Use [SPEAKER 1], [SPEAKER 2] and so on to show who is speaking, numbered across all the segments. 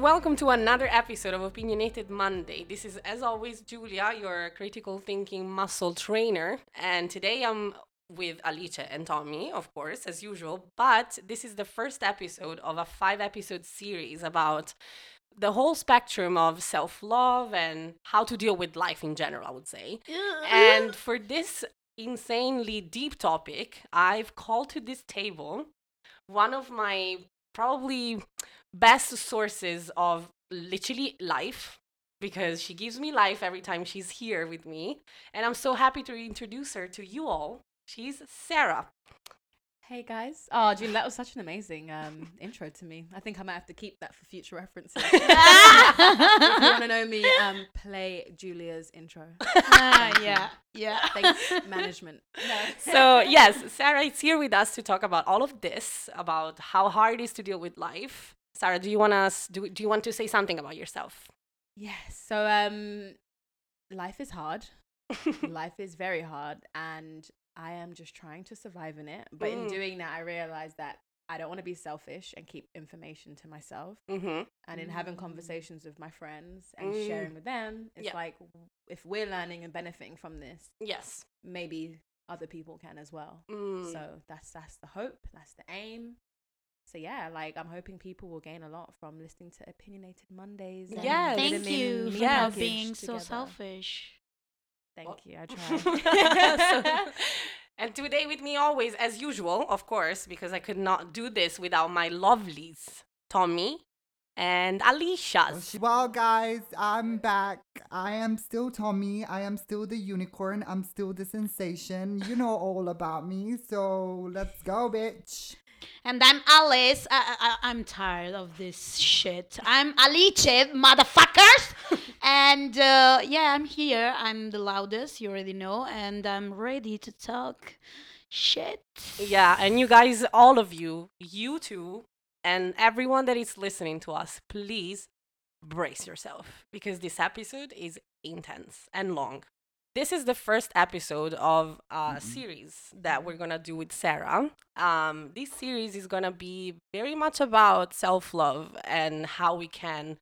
[SPEAKER 1] welcome to another episode of Opinionated Monday. This is, as always, Julia, your critical thinking muscle trainer. And today I'm with Alice and Tommy, of course, as usual. But this is the first episode of a five episode series about the whole spectrum of self love and how to deal with life in general, I would say. And for this insanely deep topic, I've called to this table one of my probably best sources of literally life because she gives me life every time she's here with me. And I'm so happy to introduce her to you all. She's Sarah.
[SPEAKER 2] Hey guys. Oh, Julie, that was such an amazing um, intro to me. I think I might have to keep that for future references. if you want to know me, um, play Julia's intro.
[SPEAKER 3] Ah, yeah, yeah.
[SPEAKER 2] Thanks, management. No.
[SPEAKER 1] So, yes, Sarah is here with us to talk about all of this, about how hard it is to deal with life. Sarah, do you want us do, do you want to say something about yourself?
[SPEAKER 2] Yes. So, um, life is hard. life is very hard, and I am just trying to survive in it. But in
[SPEAKER 1] Mm.
[SPEAKER 2] doing that, I realize that I don't want to be selfish and keep information to myself.
[SPEAKER 1] Mm-hmm.
[SPEAKER 2] And in having conversations with my friends and
[SPEAKER 1] Mm.
[SPEAKER 2] sharing with them, it's
[SPEAKER 1] Yeah.
[SPEAKER 2] like if we're learning and benefiting from this,
[SPEAKER 1] Yes.
[SPEAKER 2] maybe other people can as well.
[SPEAKER 1] Mm.
[SPEAKER 2] So that's that's the hope, that's the aim. So yeah, like I'm hoping people will gain a lot from listening to opinionated Mondays.
[SPEAKER 1] Yeah,
[SPEAKER 3] Thank you for
[SPEAKER 1] Yes.
[SPEAKER 3] not
[SPEAKER 2] package
[SPEAKER 3] being so
[SPEAKER 2] together.
[SPEAKER 3] selfish.
[SPEAKER 2] Thank you. I
[SPEAKER 1] So-
[SPEAKER 2] try.
[SPEAKER 1] and today with me always, as usual, of course, because I could not do this without my lovelies, Tommy and Alicia.
[SPEAKER 4] Well, guys, I'm back. I am still Tommy. I am still the unicorn. I'm still the sensation. You know all about me. So let's go, bitch.
[SPEAKER 3] And I'm Alice. I, I, I'm tired of this shit. I'm Alice, motherfuckers. and uh, yeah, I'm here. I'm the loudest, you already know. And I'm ready to talk shit.
[SPEAKER 1] Yeah, and you guys, all of you, you two, and everyone that is listening to us, please brace yourself because this episode is intense and long. This is the first episode of a series that we're gonna do with Sarah. Um, this series is gonna be very much about self love and how we can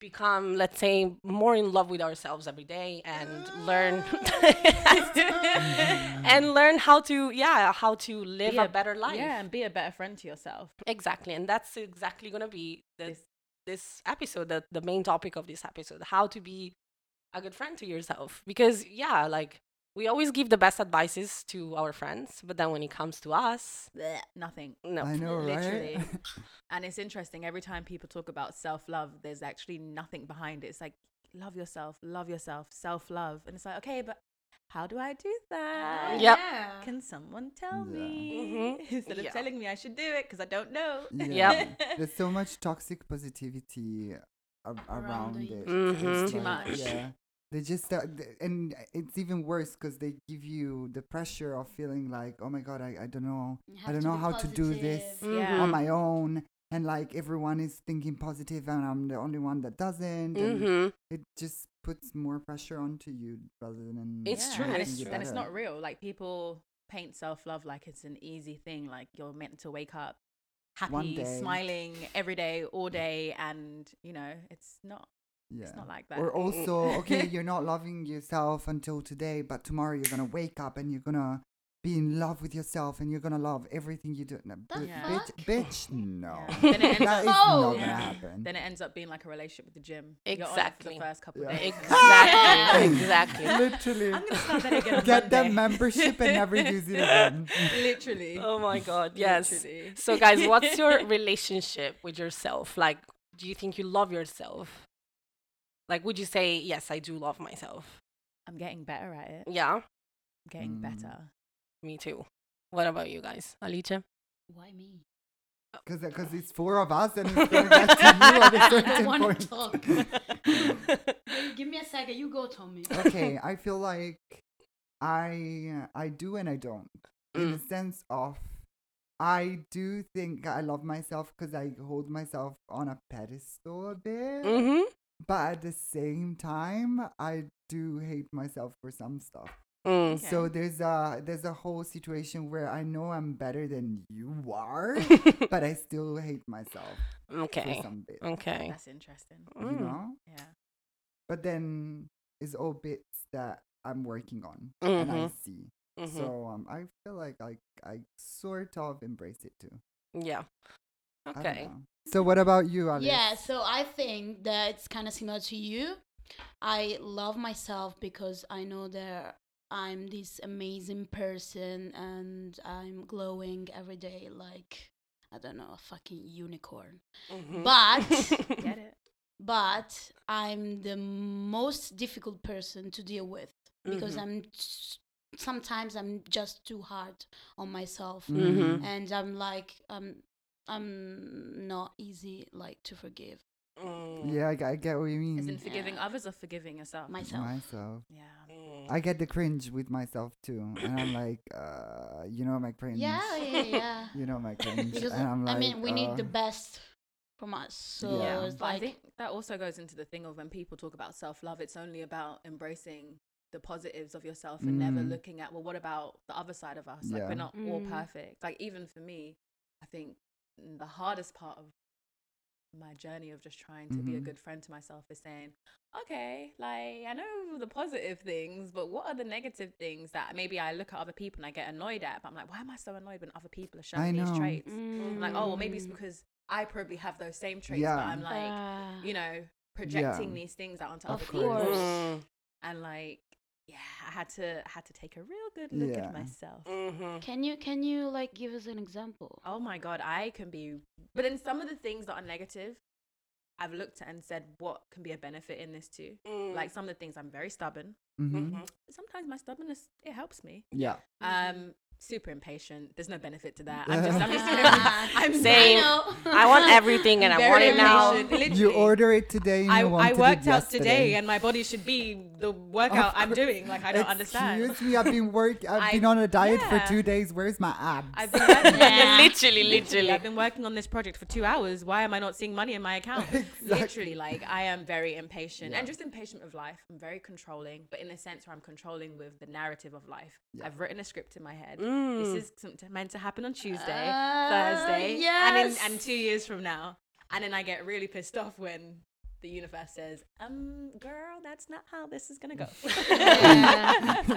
[SPEAKER 1] become, let's say, more in love with ourselves every day and learn and learn how to, yeah, how to live
[SPEAKER 2] Be
[SPEAKER 1] a, better life.
[SPEAKER 2] Yeah, and be a better friend to yourself.
[SPEAKER 1] Exactly, and that's exactly gonna be the,
[SPEAKER 2] This-
[SPEAKER 1] this episode, the the main topic of this episode, how to be a good friend to yourself. Because yeah, like we always give the best advices to our friends, but then when it comes to us,
[SPEAKER 2] Blech, Nothing.
[SPEAKER 1] no.
[SPEAKER 4] I know, right?
[SPEAKER 2] Literally. And it's interesting. Every time people talk about self love, there's actually nothing behind it. It's like, love yourself, love yourself, self love. And it's like, okay, but how do I do that?
[SPEAKER 1] Yep.
[SPEAKER 2] Can someone tell
[SPEAKER 4] Yeah.
[SPEAKER 2] me?
[SPEAKER 1] Mhm.
[SPEAKER 2] Instead of
[SPEAKER 1] Yeah.
[SPEAKER 2] telling me I should do it because I don't know.
[SPEAKER 1] Yep.
[SPEAKER 4] There's so much toxic positivity a- around
[SPEAKER 3] the
[SPEAKER 4] it.
[SPEAKER 1] Mhm.
[SPEAKER 4] It's
[SPEAKER 2] Too
[SPEAKER 4] like,
[SPEAKER 2] much.
[SPEAKER 4] Yeah. They just, uh, and it's even worse because they give you the pressure of feeling like, oh my God, I, I don't know. I don't know how to do this
[SPEAKER 2] Yeah.
[SPEAKER 4] on my own. And like everyone is thinking positive and I'm the only one that doesn't.
[SPEAKER 1] Mm-hmm.
[SPEAKER 4] it just puts more pressure onto you rather than
[SPEAKER 1] It's true,
[SPEAKER 2] And
[SPEAKER 1] it's
[SPEAKER 2] it's,
[SPEAKER 1] true.
[SPEAKER 2] and it's not real. Like people paint self love like it's an easy thing. Like you're meant to wake up
[SPEAKER 4] One
[SPEAKER 2] happy, smiling every day, all day, and you know it's not.
[SPEAKER 4] yeah.
[SPEAKER 2] It's not like that.
[SPEAKER 4] Or also, okay, you're not loving yourself until today, but tomorrow you're gonna wake up and you're gonna be in love with yourself and you're gonna love everything you do. No,
[SPEAKER 3] The
[SPEAKER 4] bi-
[SPEAKER 3] fuck?
[SPEAKER 4] bitch, bitch, no.
[SPEAKER 2] Yeah. Then it ends
[SPEAKER 4] that is
[SPEAKER 3] up-
[SPEAKER 4] not gonna happen.
[SPEAKER 2] then it ends up being like a relationship with the gym. You're on it for
[SPEAKER 1] Exactly.
[SPEAKER 2] the first couple of
[SPEAKER 4] Yeah.
[SPEAKER 2] days.
[SPEAKER 1] Exactly, exactly.
[SPEAKER 4] Literally.
[SPEAKER 2] I'm gonna start that again.
[SPEAKER 4] Get that membership and never use it again.
[SPEAKER 2] Literally.
[SPEAKER 1] Oh my god, yes.
[SPEAKER 2] Literally.
[SPEAKER 1] So guys, what's your relationship with yourself? Like, do you think you love yourself? Like, would you say yes, I do love myself?
[SPEAKER 2] I'm getting better at it.
[SPEAKER 1] Yeah,
[SPEAKER 2] I'm getting
[SPEAKER 4] Mm.
[SPEAKER 2] better.
[SPEAKER 1] Me too. What about you guys, Alice?
[SPEAKER 3] Why me?
[SPEAKER 4] Because because it's four of us and it's gonna get to you at a
[SPEAKER 3] I don't
[SPEAKER 4] certain
[SPEAKER 3] wanna
[SPEAKER 4] point.
[SPEAKER 3] talk. Give me a second. You go, Tommy.
[SPEAKER 4] okay, I feel like I I do and I don't. In the
[SPEAKER 1] Mm.
[SPEAKER 4] sense of I do think I love myself because I hold myself on a pedestal a bit.
[SPEAKER 1] mm-hmm.
[SPEAKER 4] But at the same time, I do hate myself for some stuff.
[SPEAKER 1] Mm.
[SPEAKER 4] So there's a there's a whole situation where I know I'm better than you are, but I still hate myself
[SPEAKER 1] Okay.
[SPEAKER 4] for some bit.
[SPEAKER 1] Okay.
[SPEAKER 2] That's interesting.
[SPEAKER 4] You
[SPEAKER 1] Mm.
[SPEAKER 4] know?
[SPEAKER 2] Yeah.
[SPEAKER 4] But then it's all bits that I'm working on and I
[SPEAKER 1] Mhm.
[SPEAKER 4] see.
[SPEAKER 1] Mhm.
[SPEAKER 4] So um I feel like I I sort of embrace it too.
[SPEAKER 1] yeah. Okay.
[SPEAKER 4] So what about you, Alice?
[SPEAKER 3] Yeah, so I think that it's kind of similar to you. I love myself because I know that I'm this amazing person and I'm glowing every day like I don't know, a fucking unicorn.
[SPEAKER 1] Mhm.
[SPEAKER 3] But
[SPEAKER 2] Get it?
[SPEAKER 3] but I'm the most difficult person to deal with because
[SPEAKER 1] Mhm.
[SPEAKER 3] I'm s- sometimes I'm just too hard on myself
[SPEAKER 1] Mhm.
[SPEAKER 3] and I'm like um I'm not easy like to forgive
[SPEAKER 1] Mm.
[SPEAKER 4] Yeah, I get what you mean.
[SPEAKER 2] As in forgiving
[SPEAKER 3] Yeah.
[SPEAKER 2] others or forgiving yourself?
[SPEAKER 3] myself.
[SPEAKER 4] myself.
[SPEAKER 2] yeah.
[SPEAKER 1] Mm.
[SPEAKER 4] I get the cringe with myself too, and I'm like, uh, you know my cringe.
[SPEAKER 3] Yeah, yeah, yeah.
[SPEAKER 4] You know my cringe,
[SPEAKER 3] because
[SPEAKER 4] and I'm like,
[SPEAKER 3] I mean, we need the
[SPEAKER 4] uh,
[SPEAKER 3] best from us. So
[SPEAKER 4] Yeah.
[SPEAKER 3] it's
[SPEAKER 2] But I think that also goes into the thing of when people talk about self love, it's only about embracing the positives of yourself and never
[SPEAKER 4] Mm.
[SPEAKER 2] looking at, well, what about the other side of us? Like,
[SPEAKER 4] Yeah.
[SPEAKER 2] we're not all
[SPEAKER 3] Mm.
[SPEAKER 2] perfect. Like, even for me, I think the hardest part of my journey of just trying to be a
[SPEAKER 4] Mhm.
[SPEAKER 2] good friend to myself is saying, okay, like, I know the positive things, but what are the negative things that maybe I look at other people and I get annoyed at? But I'm like, why am I so annoyed when other people are showing these
[SPEAKER 4] know.
[SPEAKER 2] traits? I'm like, oh, well, maybe it's
[SPEAKER 3] Mm.
[SPEAKER 2] because I probably have those same traits,
[SPEAKER 4] Yeah.
[SPEAKER 2] but I'm like,
[SPEAKER 3] Ah.
[SPEAKER 2] you know, projecting these things out onto
[SPEAKER 3] Of
[SPEAKER 2] other people.
[SPEAKER 3] course.
[SPEAKER 1] Mm.
[SPEAKER 2] And like, yeah, I had to I had to take a real good look
[SPEAKER 4] Yeah.
[SPEAKER 2] at myself.
[SPEAKER 1] Mhm.
[SPEAKER 3] Can you can you like give us an example?
[SPEAKER 2] Oh my god, I can be but in some of the things that are negative, I've looked at and said what can be a benefit in this too.
[SPEAKER 1] Mm.
[SPEAKER 2] Like some of the things I'm very stubborn.
[SPEAKER 4] mhm.
[SPEAKER 1] Mhm.
[SPEAKER 2] Sometimes my stubbornness it helps me.
[SPEAKER 4] Yeah.
[SPEAKER 2] Um super impatient. There's no benefit to that. I'm just I'm just I'm
[SPEAKER 1] Same. I want everything and I want it now.
[SPEAKER 2] impatient,
[SPEAKER 4] You order it today. And
[SPEAKER 2] I, I worked
[SPEAKER 4] it
[SPEAKER 2] out today and my body should be the workout I'm doing. Like I don't understand.
[SPEAKER 4] Excuse me, I've been work. I've
[SPEAKER 2] I-
[SPEAKER 4] been on a diet
[SPEAKER 2] yeah.
[SPEAKER 4] for two days. Where's my abs?
[SPEAKER 2] I've been working,
[SPEAKER 3] Yeah.
[SPEAKER 1] literally, literally.
[SPEAKER 2] I've been working on this project for two hours. Why am I not seeing money in my account? Literally, like I am very impatient
[SPEAKER 4] Yeah.
[SPEAKER 2] and just impatient with life. I'm very controlling, but in a sense where I'm controlling with the narrative of life.
[SPEAKER 4] Yeah.
[SPEAKER 2] I've written a script in my head.
[SPEAKER 1] Mm.
[SPEAKER 2] This is something meant to happen on Tuesday,
[SPEAKER 3] Ah,
[SPEAKER 2] Thursday, and in, and two years from now. And then I get really pissed off when the universe says, "Um, girl, that's not how this is gonna go."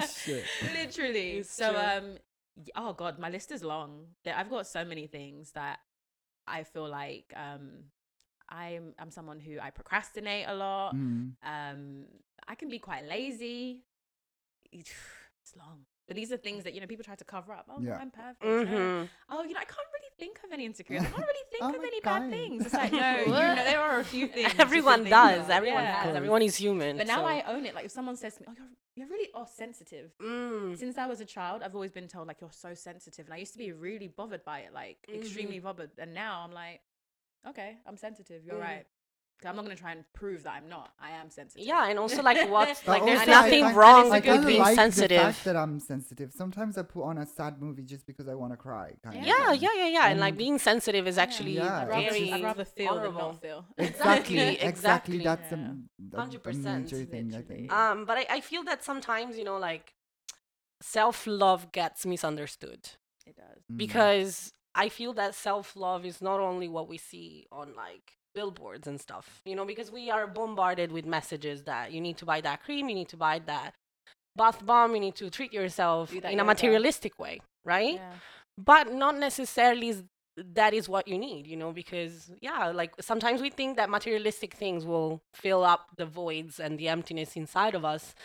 [SPEAKER 2] Literally.
[SPEAKER 1] It's
[SPEAKER 2] so
[SPEAKER 1] true.
[SPEAKER 2] um oh god, my list is long. I've got so many things that I feel like um I'm I'm someone who I procrastinate a lot.
[SPEAKER 4] Mm.
[SPEAKER 2] Um I can be quite lazy. It's long. But these are things that you know people try to cover up. Oh,
[SPEAKER 4] Yeah.
[SPEAKER 2] I'm perfect. no.
[SPEAKER 1] Mhm.
[SPEAKER 2] Oh, you know, I can't really think of any insecurities. I can't really think
[SPEAKER 4] Oh
[SPEAKER 2] of any
[SPEAKER 4] God.
[SPEAKER 2] bad things. It's like no, you know, there are a few things.
[SPEAKER 1] Everyone
[SPEAKER 2] think
[SPEAKER 1] does.
[SPEAKER 2] of.
[SPEAKER 1] Everyone
[SPEAKER 2] Yeah.
[SPEAKER 1] has. Everyone is human.
[SPEAKER 2] But now
[SPEAKER 1] so-
[SPEAKER 2] I own it. Like if someone says to me, "Oh, you're you're really oh sensitive,"
[SPEAKER 1] Mm.
[SPEAKER 2] since I was a child, I've always been told like you're so sensitive, and I used to be really bothered by it, like
[SPEAKER 1] Mm-hmm.
[SPEAKER 2] extremely bothered. And now I'm like, okay, I'm sensitive. You're
[SPEAKER 1] Mhm.
[SPEAKER 2] right. 'Cause I'm not gonna try and prove that I'm not. I am sensitive.
[SPEAKER 1] Yeah, and also like
[SPEAKER 4] what
[SPEAKER 1] like there's
[SPEAKER 4] also, I
[SPEAKER 1] nothing wrong
[SPEAKER 2] I
[SPEAKER 1] with
[SPEAKER 2] kinda
[SPEAKER 1] being
[SPEAKER 4] like
[SPEAKER 1] sensitive.
[SPEAKER 4] The fact that I'm sensitive. Sometimes I put on a sad movie just because I want to cry. Kind of
[SPEAKER 1] Yeah, yeah, yeah, yeah. And like being sensitive is actually
[SPEAKER 4] Yeah,
[SPEAKER 2] I'd rather,
[SPEAKER 1] very
[SPEAKER 2] I'd rather feel than not feel.
[SPEAKER 4] Exactly,
[SPEAKER 1] Exactly,
[SPEAKER 4] exactly.
[SPEAKER 1] exactly.
[SPEAKER 4] That's
[SPEAKER 2] Yeah.
[SPEAKER 4] a, a,
[SPEAKER 1] 100%,
[SPEAKER 4] a major thing, I think.
[SPEAKER 1] Um, but I, I feel that sometimes, you know, like self love gets misunderstood
[SPEAKER 2] It does.
[SPEAKER 4] Mm.
[SPEAKER 1] because I feel that self love is not only what we see on like billboards and stuff, you know, because we are bombarded with messages that you need to buy that cream, you need to buy that bath bomb, you need to treat yourself in a materialistic way, right?
[SPEAKER 2] Yeah.
[SPEAKER 1] but not necessarily that is what you need you know because yeah like sometimes we think that materialistic things will fill up the voids and the emptiness inside of us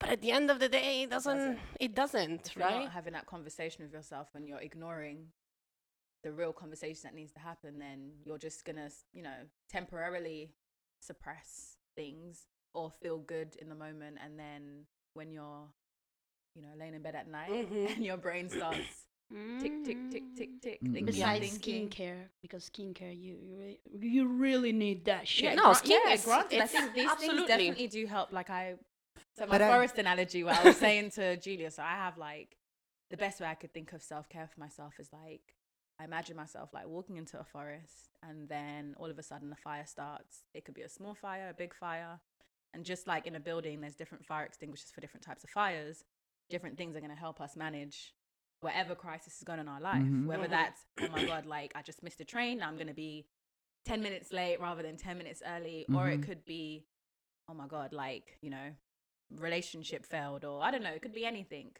[SPEAKER 1] but at the end of the day it doesn't
[SPEAKER 2] Doesn't.
[SPEAKER 1] it doesn't
[SPEAKER 2] If you're
[SPEAKER 1] right
[SPEAKER 2] not having that conversation with yourself and you're ignoring the real conversation that needs to happen, then you're just gonna, you know, temporarily suppress things or feel good in the moment, and then when you're, you know, laying in bed at night
[SPEAKER 1] Mhm.
[SPEAKER 2] and your brain starts tick tick tick tick tick,
[SPEAKER 4] Mm.
[SPEAKER 2] thinking,
[SPEAKER 3] Besides skincare, because skincare, you you really, you really need that shit.
[SPEAKER 2] Yeah,
[SPEAKER 1] No,
[SPEAKER 2] gra-
[SPEAKER 1] skin
[SPEAKER 2] yeah, granted. I
[SPEAKER 1] it's
[SPEAKER 2] think these
[SPEAKER 1] absolutely.
[SPEAKER 2] things definitely do help. Like I, so my
[SPEAKER 4] But I-
[SPEAKER 2] forest analogy, where I was saying to Julia, so I have like the best way I could think of self care for myself is like I imagine myself like walking into a forest, and then all of a sudden a fire starts. It could be a small fire, a big fire, and just like in a building, there's different fire extinguishers for different types of fires. different things are going to help us manage whatever crisis is going on in our life.
[SPEAKER 4] Mhm.
[SPEAKER 2] Whether
[SPEAKER 1] Mhm.
[SPEAKER 2] that's, oh my God, like I just missed a train, now I'm going to be 10 minutes late rather than 10 minutes early. Or it
[SPEAKER 4] Mhm.
[SPEAKER 2] could be, oh my God, like, you know, relationship failed, or I don't know, it could be anything.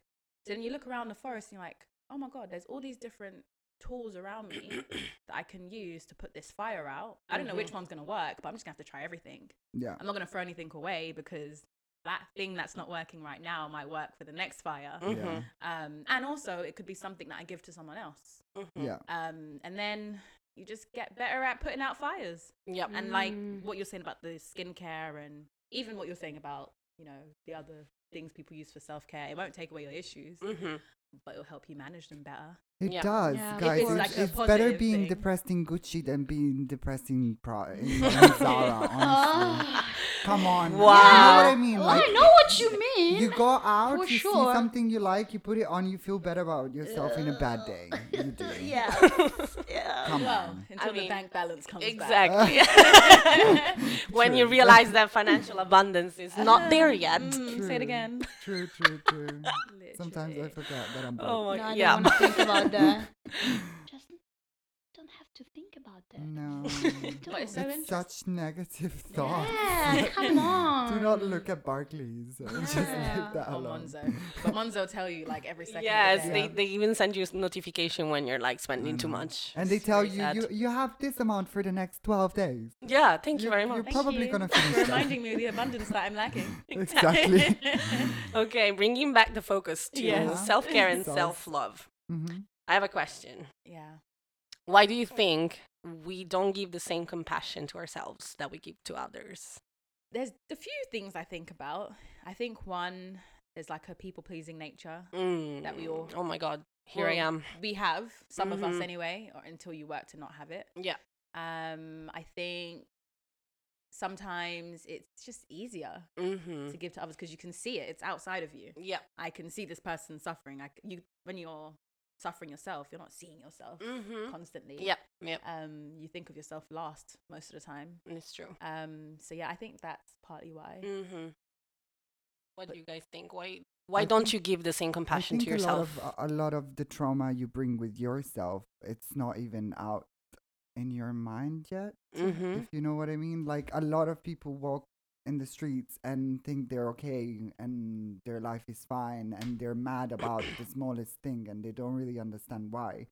[SPEAKER 2] So then you look around the forest and you're like, oh my God, there's all these different tools around me that I can use to put this fire out. I don't know which one's going to work, but I'm just going to have to try everything.
[SPEAKER 4] Yeah.
[SPEAKER 2] I'm not going to throw anything away because that thing that's not working right now might work for the next fire.
[SPEAKER 1] Mhm.
[SPEAKER 2] Um, and also, it could be something that I give to someone else.
[SPEAKER 1] Mhm.
[SPEAKER 4] Yeah.
[SPEAKER 2] Um, and then you just get better at putting out fires.
[SPEAKER 1] Yep.
[SPEAKER 2] And like
[SPEAKER 3] Mm.
[SPEAKER 2] what you're saying about the skincare and even what you're saying about, you know, the other things people use for self care, it won't take away your issues,
[SPEAKER 1] Mhm.
[SPEAKER 2] but it'll help you manage them better.
[SPEAKER 4] It
[SPEAKER 1] Yeah.
[SPEAKER 4] does,
[SPEAKER 3] Yeah,
[SPEAKER 4] guys.
[SPEAKER 2] it's
[SPEAKER 4] It's,
[SPEAKER 2] like
[SPEAKER 4] it's better
[SPEAKER 2] positive
[SPEAKER 4] being
[SPEAKER 2] thing.
[SPEAKER 4] depressed in Gucci than being depressed in, Pro- in, in Zara. Honestly, come on. You know what I mean?
[SPEAKER 3] Well,
[SPEAKER 4] Like,
[SPEAKER 3] I know what you mean.
[SPEAKER 4] you go out,
[SPEAKER 3] For
[SPEAKER 4] you see something you like, you put it on, you feel better about yourself in a bad day. You do.
[SPEAKER 3] yeah. yeah.
[SPEAKER 4] Come
[SPEAKER 2] Well,
[SPEAKER 4] on.
[SPEAKER 2] until the
[SPEAKER 1] mean,
[SPEAKER 2] bank balance comes back.
[SPEAKER 1] Exactly. when you realize that financial abundance is not there yet.
[SPEAKER 2] Mm, say it again.
[SPEAKER 4] True, true, true. Sometimes I forget that I'm broke.
[SPEAKER 1] Oh my
[SPEAKER 3] No, I
[SPEAKER 1] yeah.
[SPEAKER 3] Don't want to think about that. Just don't have to think about that.
[SPEAKER 4] No.
[SPEAKER 2] But it's so
[SPEAKER 4] it's such negative thoughts.
[SPEAKER 3] Yeah, come on.
[SPEAKER 4] Do not look at Barclays. Just
[SPEAKER 3] Yeah.
[SPEAKER 4] leave that
[SPEAKER 2] Or
[SPEAKER 4] alone.
[SPEAKER 2] Monzo. But Monzo tell you like every second.
[SPEAKER 1] Yes,
[SPEAKER 2] of the
[SPEAKER 1] they,
[SPEAKER 2] day.
[SPEAKER 1] they even send you a notification when you're like spending too much.
[SPEAKER 4] And they
[SPEAKER 1] It's
[SPEAKER 4] tell
[SPEAKER 1] very
[SPEAKER 4] you,
[SPEAKER 1] sad.
[SPEAKER 4] you you have this amount for the next 12 days.
[SPEAKER 1] Yeah, thank you
[SPEAKER 4] You-
[SPEAKER 1] very
[SPEAKER 4] you're.
[SPEAKER 2] Thank
[SPEAKER 4] probably
[SPEAKER 2] you
[SPEAKER 4] gonna
[SPEAKER 2] for
[SPEAKER 4] finish that.
[SPEAKER 2] reminding me of the abundance that I'm lacking.
[SPEAKER 4] Exactly.
[SPEAKER 1] Okay, bringing back the focus to
[SPEAKER 2] Yeah.
[SPEAKER 1] self care and
[SPEAKER 4] Self-
[SPEAKER 1] self love.
[SPEAKER 4] hmm
[SPEAKER 1] I have a question.
[SPEAKER 2] yeah.
[SPEAKER 1] Why do you think we don't give the same compassion to ourselves that we give to others?
[SPEAKER 2] There's a few things I think about. I think one, there's like a people pleasing nature. That we all-
[SPEAKER 1] Oh my God, here I am.
[SPEAKER 2] We have, some of us
[SPEAKER 1] Mhm.
[SPEAKER 2] anyway, or until you work to not have it.
[SPEAKER 1] Yeah.
[SPEAKER 2] Um, I think sometimes it's just easier
[SPEAKER 1] Mm-hmm.
[SPEAKER 2] to give to others because you can see it. It's outside of you.
[SPEAKER 1] Yeah.
[SPEAKER 2] I can see this person suffering. I you when you're suffering yourself, you're not seeing yourself
[SPEAKER 1] Mm-hmm.
[SPEAKER 2] constantly.
[SPEAKER 1] Yep. Yep.
[SPEAKER 2] Um, you think of yourself last most of the time.
[SPEAKER 1] And It's true.
[SPEAKER 2] Um, so yeah, I think that's partly why.
[SPEAKER 1] Mm-hmm. What do you guys think? Why why
[SPEAKER 4] I
[SPEAKER 1] don't
[SPEAKER 4] think-
[SPEAKER 1] you give the same compassion
[SPEAKER 4] I
[SPEAKER 1] to yourself?
[SPEAKER 4] A lot, of, a lot of the trauma you bring with yourself, it's not even out in your mind yet.
[SPEAKER 1] mm-hmm.
[SPEAKER 4] If you know what I mean. Like a lot of people walk in the streets and think they're okay and their life is fine and they're mad about the smallest thing and they don't really understand why.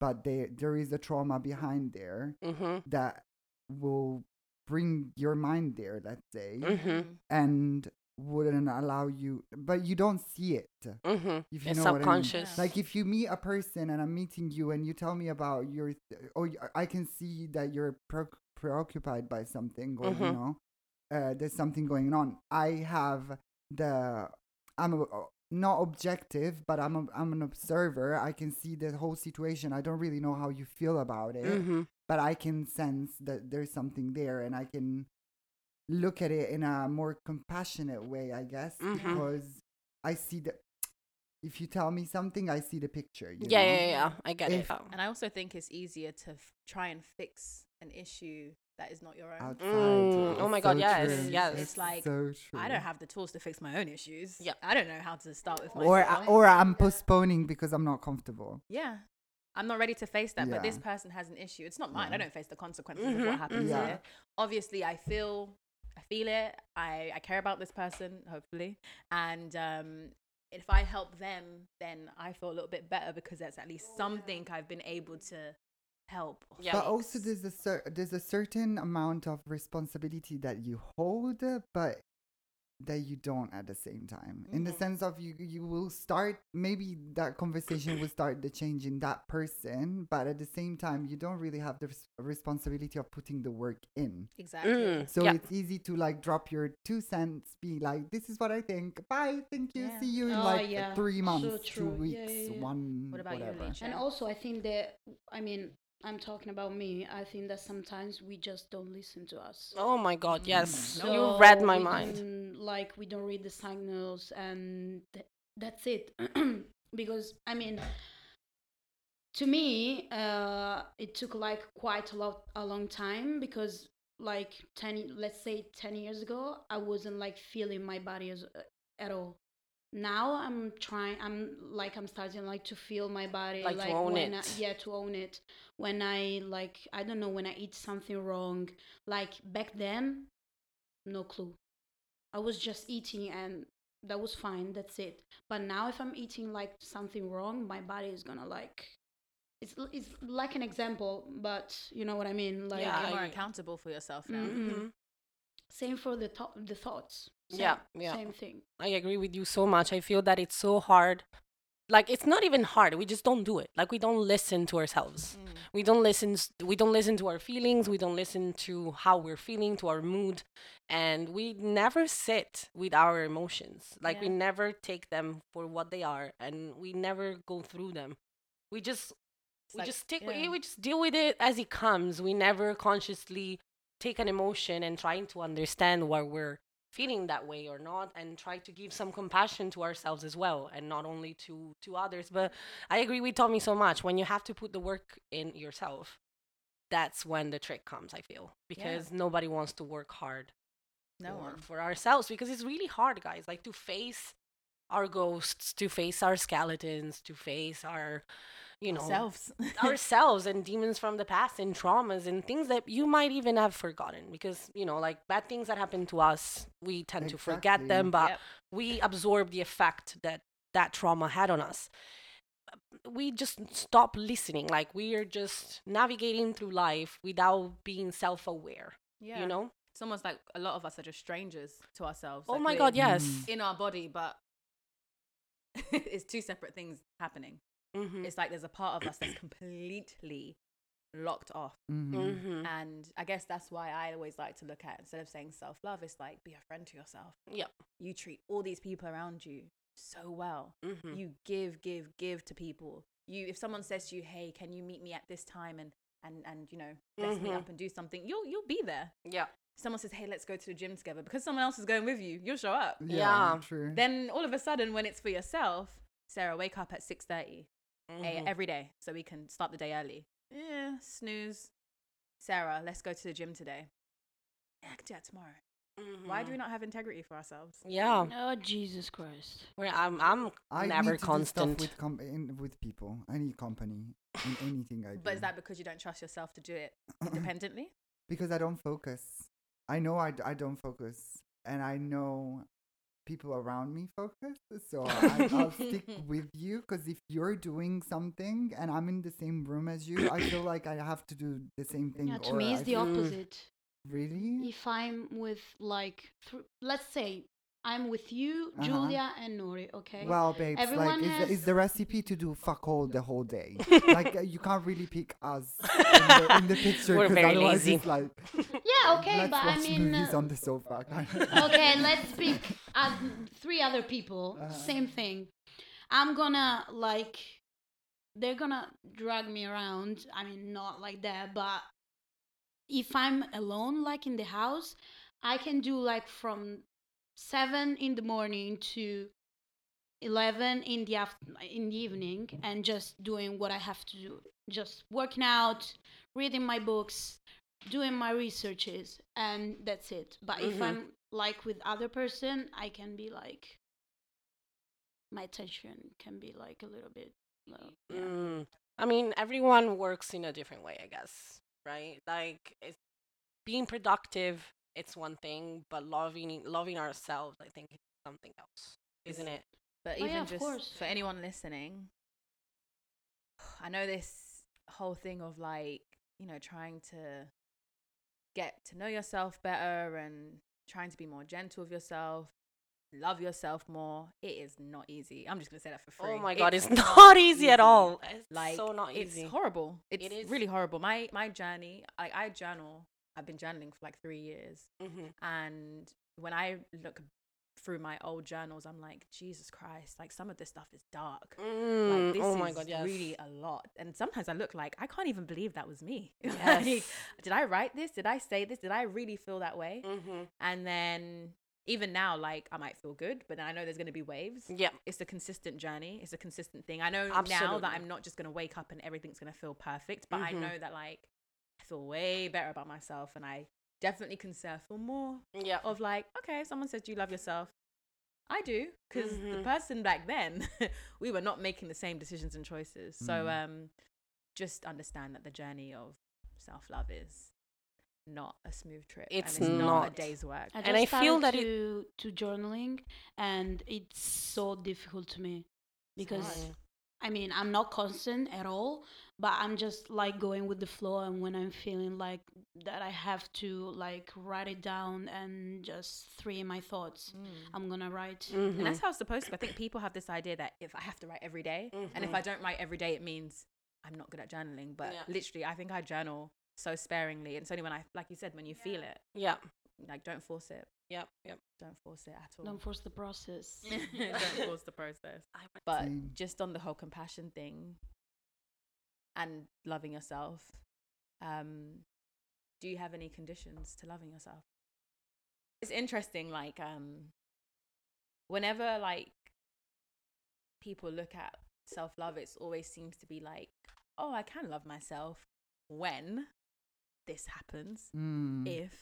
[SPEAKER 4] But they, there is a trauma behind there
[SPEAKER 1] Mm-hmm.
[SPEAKER 4] that will bring your mind there, let's say,
[SPEAKER 1] Mm-hmm.
[SPEAKER 4] and wouldn't allow you, but you don't see it.
[SPEAKER 1] Mm-hmm.
[SPEAKER 4] If you
[SPEAKER 1] It's
[SPEAKER 4] know what I mean.
[SPEAKER 1] subconscious.
[SPEAKER 4] Like if you meet a person and I'm meeting you and you tell me about your, oh i can see that you're pre- preoccupied by something, or you
[SPEAKER 1] Mhm.
[SPEAKER 4] know, uh, there's something going on. I have the, I'm a, not objective, but I'm a, I'm an observer. I can see the whole situation. I don't really know how you feel about it,
[SPEAKER 1] mm-hmm.
[SPEAKER 4] but I can sense that there's something there, and I can look at it in a more compassionate way, I guess,
[SPEAKER 1] Mhm.
[SPEAKER 4] because I see the. If you tell me something, I see the picture. You
[SPEAKER 1] Yeah,
[SPEAKER 4] know?
[SPEAKER 1] yeah, yeah. I get
[SPEAKER 4] If-
[SPEAKER 1] it.
[SPEAKER 2] And I also think it's easier to f- try and fix an issue that is not your own.
[SPEAKER 4] Outside.
[SPEAKER 1] Mm, oh my
[SPEAKER 4] It's
[SPEAKER 1] God, yes,
[SPEAKER 4] true.
[SPEAKER 1] yes.
[SPEAKER 2] It's like,
[SPEAKER 4] so true.
[SPEAKER 2] I don't have the tools to fix my own issues.
[SPEAKER 1] Yeah,
[SPEAKER 2] I don't know how to start with my.
[SPEAKER 4] or I- or I'm postponing because I'm not comfortable.
[SPEAKER 2] yeah. I'm not ready to face that, but this person has an issue. It's not mine. I don't face the consequences of
[SPEAKER 1] Mhm,
[SPEAKER 2] what happens
[SPEAKER 4] mhm.
[SPEAKER 2] here. Obviously, I feel, I feel it. I, I care about this person, hopefully, and um, if I help them, then I feel a little bit better because that's at least something I've been able to help. or
[SPEAKER 1] Yeah.
[SPEAKER 4] But also, there's a cer- there's a certain amount of responsibility that you hold, but that you don't at the same time. In the
[SPEAKER 2] Mhm.
[SPEAKER 4] sense of you, you will start maybe that conversation will start the change in that person, but at the same time, you don't really have the res- responsibility of putting the work in.
[SPEAKER 2] exactly.
[SPEAKER 1] Mm,
[SPEAKER 4] So
[SPEAKER 1] yeah.
[SPEAKER 4] it's easy to like drop your two cents, be like, "This is what I think. Bye, thank you.
[SPEAKER 2] Yeah.
[SPEAKER 4] See you in
[SPEAKER 3] Oh,
[SPEAKER 4] like
[SPEAKER 3] yeah.
[SPEAKER 4] three
[SPEAKER 3] So
[SPEAKER 4] months, two
[SPEAKER 3] true. Yeah,
[SPEAKER 4] weeks,
[SPEAKER 3] yeah, yeah.
[SPEAKER 4] one
[SPEAKER 2] What about you,
[SPEAKER 4] whatever."
[SPEAKER 2] Alicia?
[SPEAKER 3] And also, I think that, I mean, I'm talking about me. I think that sometimes we just don't listen to us.
[SPEAKER 1] Oh my God, yes.
[SPEAKER 2] No.
[SPEAKER 1] You read my mind.
[SPEAKER 3] Like we don't read the signals, and th- that's it. because I mean, to me, uh, it took like quite a lot, a long time. Because like ten, let's say ten years ago, I wasn't like feeling my body as, uh, at all. Now I'm trying. I'm like I'm starting like to feel my body,
[SPEAKER 1] Like to own
[SPEAKER 3] when I,
[SPEAKER 1] it.
[SPEAKER 3] yeah, to own it. When I like, I don't know, when I eat something wrong. Like back then, no clue. I was just eating and that was fine. That's it. But now, if I'm eating like something wrong, my body is gonna like. It's it's like an example, but you know what I mean. Like
[SPEAKER 1] Yeah,
[SPEAKER 2] You're more accountable for yourself now.
[SPEAKER 3] Mm. Same for the thought, the thoughts. Same,
[SPEAKER 1] Yeah, yeah.
[SPEAKER 3] Same thing.
[SPEAKER 1] I agree with you so much. I feel that it's so hard. Like it's not even hard. We just don't do it. Like we don't listen to ourselves.
[SPEAKER 2] Mm.
[SPEAKER 1] We don't listen. We don't listen to our feelings. We don't listen to how we're feeling, to our mood, and we never sit with our emotions. Like we never take them for what they are, and we never go through them. We just
[SPEAKER 2] It's
[SPEAKER 1] we
[SPEAKER 2] like-
[SPEAKER 1] just take
[SPEAKER 2] yeah.
[SPEAKER 1] we just deal with it as it comes. We never consciously take an emotion and trying to understand why we're feeling that way or not and try to give some compassion to ourselves as well and not only to to others. But i agree with tommy so much. When you have to put the work in yourself that's when the trick comes i feel because nobody wants to work hard
[SPEAKER 2] No
[SPEAKER 1] for,
[SPEAKER 2] one.
[SPEAKER 1] for ourselves because it's really hard guys like to face our ghosts to face our skeletons to face our you know
[SPEAKER 2] Ourselves.
[SPEAKER 1] ourselves and demons from the past and traumas and things that you might even have forgotten because you know like bad things that happen to us we tend to forget them but
[SPEAKER 2] Yep.
[SPEAKER 1] we absorb the effect that that trauma had on us we just stop listening like we are just navigating through life without being self-aware
[SPEAKER 2] Yeah.
[SPEAKER 1] you know
[SPEAKER 2] It's almost like a lot of us are just strangers to ourselves.
[SPEAKER 1] oh
[SPEAKER 2] like
[SPEAKER 1] my god yes
[SPEAKER 4] Mm.
[SPEAKER 2] In our body, but it's two separate things happening.
[SPEAKER 1] Mm-hmm.
[SPEAKER 2] It's like there's a part of us that's completely locked off.
[SPEAKER 4] Mhm.
[SPEAKER 1] Mm-hmm.
[SPEAKER 2] And I guess that's why I always like to look at instead of saying self love, it's like be a friend to yourself.
[SPEAKER 1] Yep.
[SPEAKER 2] You treat all these people around you so well.
[SPEAKER 1] Mm-hmm.
[SPEAKER 2] You give, give, give to people. You if someone says to you, Hey, can you meet me at this time and and and you know, bless me
[SPEAKER 1] Mhm.
[SPEAKER 2] up and do something, you'll you'll be there.
[SPEAKER 1] yeah
[SPEAKER 2] Someone says, Hey, let's go to the gym together because someone else is going with you, you'll show up.
[SPEAKER 1] Yeah.
[SPEAKER 4] True.
[SPEAKER 2] Then all of a sudden when it's for yourself, Sarah, wake up at six thirty
[SPEAKER 1] Mhm.
[SPEAKER 2] every day so we can start the day early. Yeah, snooze. Sarah, let's go to the gym today. Yeah, I can do that tomorrow. Why do we
[SPEAKER 1] Mhm.
[SPEAKER 2] not have integrity for ourselves?
[SPEAKER 1] yeah
[SPEAKER 3] Oh Jesus Christ!
[SPEAKER 1] Where I'm I'm
[SPEAKER 4] I
[SPEAKER 1] never
[SPEAKER 4] need to
[SPEAKER 1] constant
[SPEAKER 4] do stuff with com- in, with people. I need company in anything I do.
[SPEAKER 2] But is that because you don't trust yourself to do it independently?
[SPEAKER 4] because I don't focus. I know I, d- I don't focus, and I know people around me focus. So I, I'll stick with you because if you're doing something and I'm in the same room as you, I feel like I have to do the same thing.
[SPEAKER 3] Yeah, to
[SPEAKER 4] or
[SPEAKER 3] me, it's
[SPEAKER 4] I
[SPEAKER 3] the
[SPEAKER 4] feel-
[SPEAKER 3] opposite.
[SPEAKER 4] Really?
[SPEAKER 3] If I'm with like, th- let's say I'm with you,
[SPEAKER 4] Uh-huh.
[SPEAKER 3] Julia, and Nori. Okay.
[SPEAKER 4] Well, babes,
[SPEAKER 3] Everyone
[SPEAKER 4] like, is, the, is
[SPEAKER 3] has-
[SPEAKER 4] the recipe to do fuck all the whole day? like, uh, you can't really pick us in the, in the picture
[SPEAKER 1] We're
[SPEAKER 4] 'cause
[SPEAKER 1] very
[SPEAKER 4] otherwise
[SPEAKER 1] lazy.
[SPEAKER 4] it's like,
[SPEAKER 3] yeah. Okay,
[SPEAKER 4] let's
[SPEAKER 3] but I mean.
[SPEAKER 4] movies
[SPEAKER 3] uh,
[SPEAKER 4] on the sofa. kind of.
[SPEAKER 3] okay, let's pick uh, three other people.
[SPEAKER 4] Uh-huh.
[SPEAKER 3] Same thing. I'm gonna like, they're gonna drag me around. I mean, not like that, but if I'm alone, like in the house, I can do like from seven in the morning to 11 in the aft- in the evening and just doing what I have to do just working out reading my books doing my researches and that's it but if
[SPEAKER 1] Mhm.
[SPEAKER 3] I'm like with other person I can be like my attention can be like a little bit low yeah.
[SPEAKER 1] Mm. I mean, everyone works in a different way, I guess, right? Like, it's, being productive, it's one thing, but loving loving ourselves, I think, is something else, isn't it?
[SPEAKER 2] But
[SPEAKER 3] Oh,
[SPEAKER 2] even
[SPEAKER 3] yeah,
[SPEAKER 2] just
[SPEAKER 3] course.
[SPEAKER 2] for anyone listening, I know this whole thing of like, you know, trying to get to know yourself better and trying to be more gentle with yourself, love yourself more. It is not easy. I'm just gonna say that for oh free.
[SPEAKER 1] Oh my god, it's, not easy at all. It's
[SPEAKER 2] Like
[SPEAKER 1] so not easy.
[SPEAKER 2] it's horrible. It's
[SPEAKER 1] It is.
[SPEAKER 2] really horrible. My my journey, I I journal. I've been journaling for like three years,
[SPEAKER 1] hmm
[SPEAKER 2] and when I look through my old journals, I'm like, Jesus Christ! Like some of this stuff is dark.
[SPEAKER 1] Mm,
[SPEAKER 2] Like this
[SPEAKER 1] oh my
[SPEAKER 2] is
[SPEAKER 1] god, yes.
[SPEAKER 2] really a lot. And sometimes I look like I can't even believe that was me.
[SPEAKER 1] Yes.
[SPEAKER 2] like, did I write this? Did I say this? Did I really feel that way?
[SPEAKER 1] hmm
[SPEAKER 2] And then even now, like I might feel good, but then I know there's gonna be waves.
[SPEAKER 1] Yeah.
[SPEAKER 2] It's a consistent journey. It's a consistent thing. I know now that I'm not just gonna wake up and everything's gonna feel perfect, but I
[SPEAKER 1] Mhm.
[SPEAKER 2] know that like I feel way better about myself, and I definitely can say I feel more
[SPEAKER 1] Yeah.
[SPEAKER 2] of like, okay, someone says, "Do you love yourself?" I do because the
[SPEAKER 1] Mhm.
[SPEAKER 2] person back then, we were not making the same decisions and choices. So
[SPEAKER 4] Mm.
[SPEAKER 2] um, just understand that the journey of self love is not a smooth trip. and
[SPEAKER 1] It's
[SPEAKER 2] it's not, a day's work.
[SPEAKER 3] I
[SPEAKER 1] And I feel
[SPEAKER 3] started
[SPEAKER 1] that it-
[SPEAKER 3] to to journaling, and it's so difficult to me because
[SPEAKER 1] Why?
[SPEAKER 3] I mean I'm not constant at all, but I'm just like going with the flow, and when I'm feeling like that, I have to like write it down and just free my thoughts. I'm gonna write.
[SPEAKER 1] Mhm.
[SPEAKER 2] And that's how it's supposed to be. I think people have this idea that if I have to write every day, and if. I don't write every day, it means I'm not good at journaling. But
[SPEAKER 1] Yeah.
[SPEAKER 2] literally, I think I journal so sparingly. And it's only when I, like you said, when you feel it,
[SPEAKER 1] Yeah.
[SPEAKER 2] Like don't force it.
[SPEAKER 1] Yep. Yep.
[SPEAKER 2] Don't force it at all.
[SPEAKER 3] Don't force the process.
[SPEAKER 2] don't force the process. But
[SPEAKER 4] Same.
[SPEAKER 2] just on the whole compassion thing and loving yourself, um, do you have any conditions to loving yourself? It's interesting, like, um, whenever like people look at self love, it always seems to be like, oh, I can love myself when this happens,
[SPEAKER 4] Mm,
[SPEAKER 2] if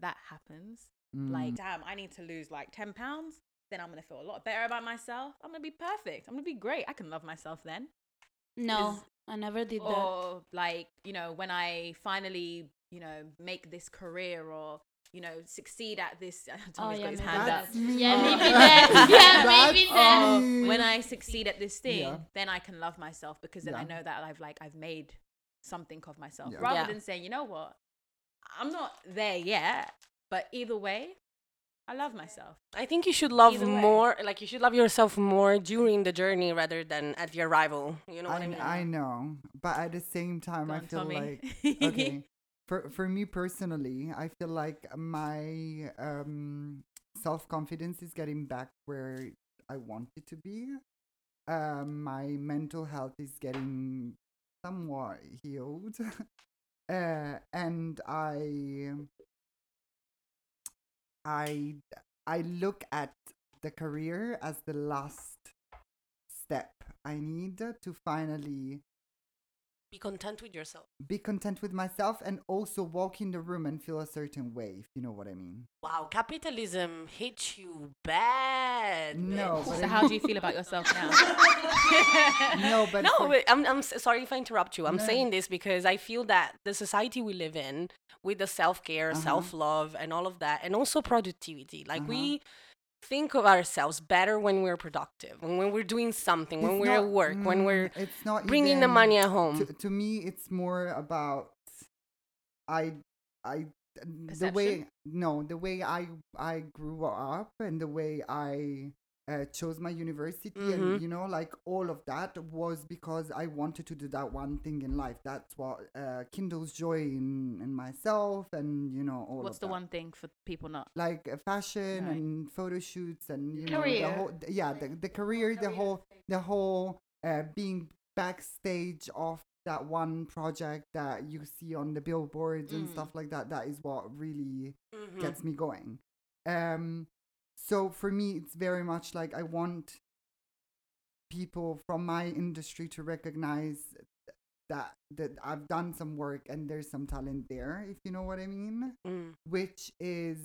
[SPEAKER 2] that happens.
[SPEAKER 4] mm.
[SPEAKER 2] Like, damn, I need to lose like 10 pounds. Then I'm going to feel a lot better about myself. I'm going to be perfect. I'm going to be great. I can love myself then.
[SPEAKER 3] No, I never did that.
[SPEAKER 2] Or, like, you know, when I finally, you know, make this career or, you know, succeed at this. Tommy's
[SPEAKER 3] yeah,
[SPEAKER 2] got his
[SPEAKER 3] maybe
[SPEAKER 2] hand
[SPEAKER 4] That's
[SPEAKER 2] up.
[SPEAKER 4] me.
[SPEAKER 3] Yeah,
[SPEAKER 2] Oh.
[SPEAKER 3] maybe that. Yeah, maybe
[SPEAKER 4] That's
[SPEAKER 3] that.
[SPEAKER 4] me.
[SPEAKER 2] When I succeed at this thing,
[SPEAKER 4] Yeah.
[SPEAKER 2] then I can love myself because then I know that I've like I've made something of myself.
[SPEAKER 4] Yeah.
[SPEAKER 2] Rather
[SPEAKER 1] Yeah.
[SPEAKER 2] than saying, you know what, I'm not there yet, but either way, I love myself.
[SPEAKER 1] I think you should love more. Like you should love yourself more during the journey rather than at the arrival. You know what I,
[SPEAKER 4] I,
[SPEAKER 1] mean?
[SPEAKER 4] I know, but at the same time,
[SPEAKER 2] Go
[SPEAKER 4] I
[SPEAKER 2] on,
[SPEAKER 4] feel
[SPEAKER 2] Tommy.
[SPEAKER 4] like okay. For for me personally, I feel like my um self confidence is getting back where I want it to be. Um, my mental health is getting somewhat healed, uh, and I I I look at the career as the last step I need to finally
[SPEAKER 1] Be content with yourself.
[SPEAKER 4] be content with myself and also walk in the room and feel a certain way, if you know what I mean.
[SPEAKER 1] Wow, capitalism hits you bad.
[SPEAKER 4] No,
[SPEAKER 2] so
[SPEAKER 4] I
[SPEAKER 2] how do you feel about yourself now?
[SPEAKER 4] no, but
[SPEAKER 1] no,
[SPEAKER 4] for-
[SPEAKER 1] but I'm, I'm sorry if I interrupt you. I'm
[SPEAKER 4] No.
[SPEAKER 1] saying this because I feel that the society we live in, with the self care,
[SPEAKER 4] Uh-huh.
[SPEAKER 1] self love, and all of that, and also productivity, like
[SPEAKER 4] Uh-huh.
[SPEAKER 1] we think of ourselves better when we're productive, when, when we're doing something, when we're
[SPEAKER 4] not-
[SPEAKER 1] at work, when
[SPEAKER 4] mm,
[SPEAKER 1] we're
[SPEAKER 4] it's not
[SPEAKER 1] bringing the money at home.
[SPEAKER 4] To, to me, it's more about I I the way no the way I I grew up and the way I uh, chose my university
[SPEAKER 1] Mhm.
[SPEAKER 4] and you know like all of that was because I wanted to do that one thing in life. That's what uh, kindles joy in in myself and you know all
[SPEAKER 2] What's
[SPEAKER 4] of
[SPEAKER 2] the
[SPEAKER 4] that.
[SPEAKER 2] one thing for people not?
[SPEAKER 4] like uh, fashion
[SPEAKER 2] Right.
[SPEAKER 4] and photo shoots and you know the
[SPEAKER 3] Career.
[SPEAKER 4] whole yeah the, the career the whole the whole uh, being backstage of that one project that you see on the billboards and
[SPEAKER 2] Mm.
[SPEAKER 4] stuff like that that is what really
[SPEAKER 1] Mhm.
[SPEAKER 4] gets me going um so for me it's very much like i want people from my industry to recognize that that i've done some work and there's some talent there if you know what i mean
[SPEAKER 1] Mm.
[SPEAKER 4] which is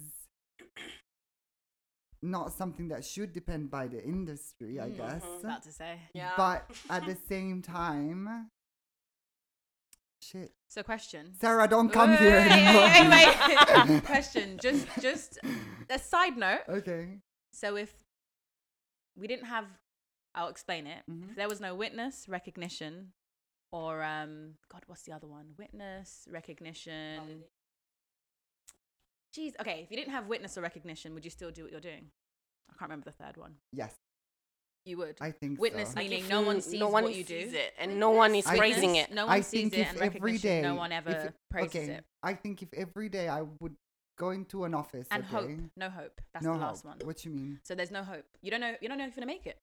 [SPEAKER 4] not something that should depend by the industry, I
[SPEAKER 2] Mm,
[SPEAKER 4] guess.
[SPEAKER 2] About to say.
[SPEAKER 1] Yeah.
[SPEAKER 4] But at the same time, shit,
[SPEAKER 2] So question.
[SPEAKER 4] Sarah, don't come
[SPEAKER 2] Wait,
[SPEAKER 4] here
[SPEAKER 2] wait,
[SPEAKER 4] anymore.
[SPEAKER 2] question. Just, just a side note.
[SPEAKER 4] okay.
[SPEAKER 2] So if we didn't have, I'll explain it.
[SPEAKER 4] Mhm.
[SPEAKER 2] There was no witness, recognition, or um, God, what's the other one? Witness, recognition. Jeez. Okay. If you didn't have witness or recognition, would you still do what you're doing? I can't remember the third one.
[SPEAKER 4] Yes,
[SPEAKER 2] You would.
[SPEAKER 4] I think
[SPEAKER 2] Witness
[SPEAKER 4] so.
[SPEAKER 2] Meaning
[SPEAKER 1] if
[SPEAKER 2] no one sees
[SPEAKER 1] no one
[SPEAKER 2] what you
[SPEAKER 1] sees
[SPEAKER 2] do.
[SPEAKER 1] it, and no one is
[SPEAKER 4] I
[SPEAKER 1] praising
[SPEAKER 2] Witness,
[SPEAKER 1] it.
[SPEAKER 2] No one
[SPEAKER 4] I
[SPEAKER 2] sees
[SPEAKER 4] think
[SPEAKER 2] it,
[SPEAKER 4] if
[SPEAKER 2] and
[SPEAKER 4] every
[SPEAKER 2] recognition, no one ever
[SPEAKER 4] it-
[SPEAKER 2] praises
[SPEAKER 4] okay,
[SPEAKER 2] it.
[SPEAKER 4] I think if every day I would go into an office
[SPEAKER 2] And
[SPEAKER 4] okay,
[SPEAKER 2] hope, no hope. That's
[SPEAKER 4] no
[SPEAKER 2] the last
[SPEAKER 4] hope.
[SPEAKER 2] one.
[SPEAKER 4] What you mean?
[SPEAKER 2] So there's no hope. You don't know. You don't know if you're gonna make it.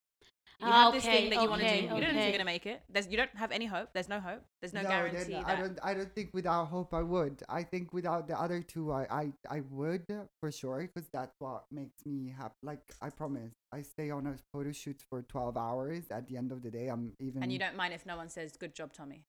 [SPEAKER 2] You have this thing that you want to do.
[SPEAKER 3] okay,
[SPEAKER 2] You don't know if you're gonna make it. There's. You don't have any hope. There's no hope. There's no,
[SPEAKER 4] then
[SPEAKER 2] guarantee
[SPEAKER 4] I
[SPEAKER 2] that.
[SPEAKER 4] don't. I don't think without hope I would. I think without the other two, I I, I would for sure because that's what makes me happy. Like I promise, I stay on a photo shoot for twelve hours. At the end of the day, I'm even.
[SPEAKER 2] and you don't mind if no one says "Good job, Tommy."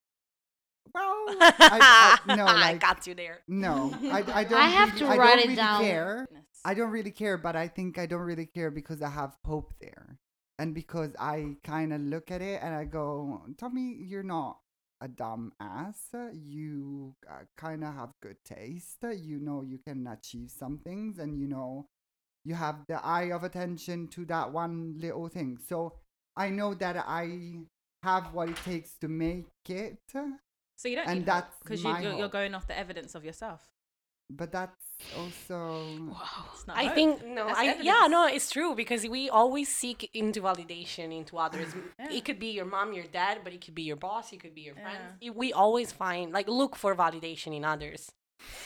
[SPEAKER 4] well, I, I, no,
[SPEAKER 1] I got you there.
[SPEAKER 4] no, I, I don't.
[SPEAKER 3] I have
[SPEAKER 4] really,
[SPEAKER 3] to
[SPEAKER 4] I
[SPEAKER 3] write
[SPEAKER 4] don't
[SPEAKER 3] it
[SPEAKER 4] really
[SPEAKER 3] down.
[SPEAKER 4] Care. I don't really care, but I think I don't really care because I have hope there, and because I kind of look at it and I go, Tommy, you're not a dumb ass. You uh, kind of have good taste. You know you can achieve some things, and you know you have the eye of attention to that one little thing. So I know that I have what it takes to make it,
[SPEAKER 2] So you don't
[SPEAKER 4] And that's
[SPEAKER 2] because you, you're, you're going off the evidence of yourself.
[SPEAKER 4] But that's also.
[SPEAKER 2] It's not
[SPEAKER 1] I
[SPEAKER 2] hope.
[SPEAKER 1] think no,
[SPEAKER 2] That's
[SPEAKER 1] I yeah, no, it's true because we always seek into validation into others.
[SPEAKER 2] Yeah.
[SPEAKER 1] It could be your mom, your dad, but it could be your boss, it could be your
[SPEAKER 2] Yeah.
[SPEAKER 1] friends. You- We always find like look for validation in others.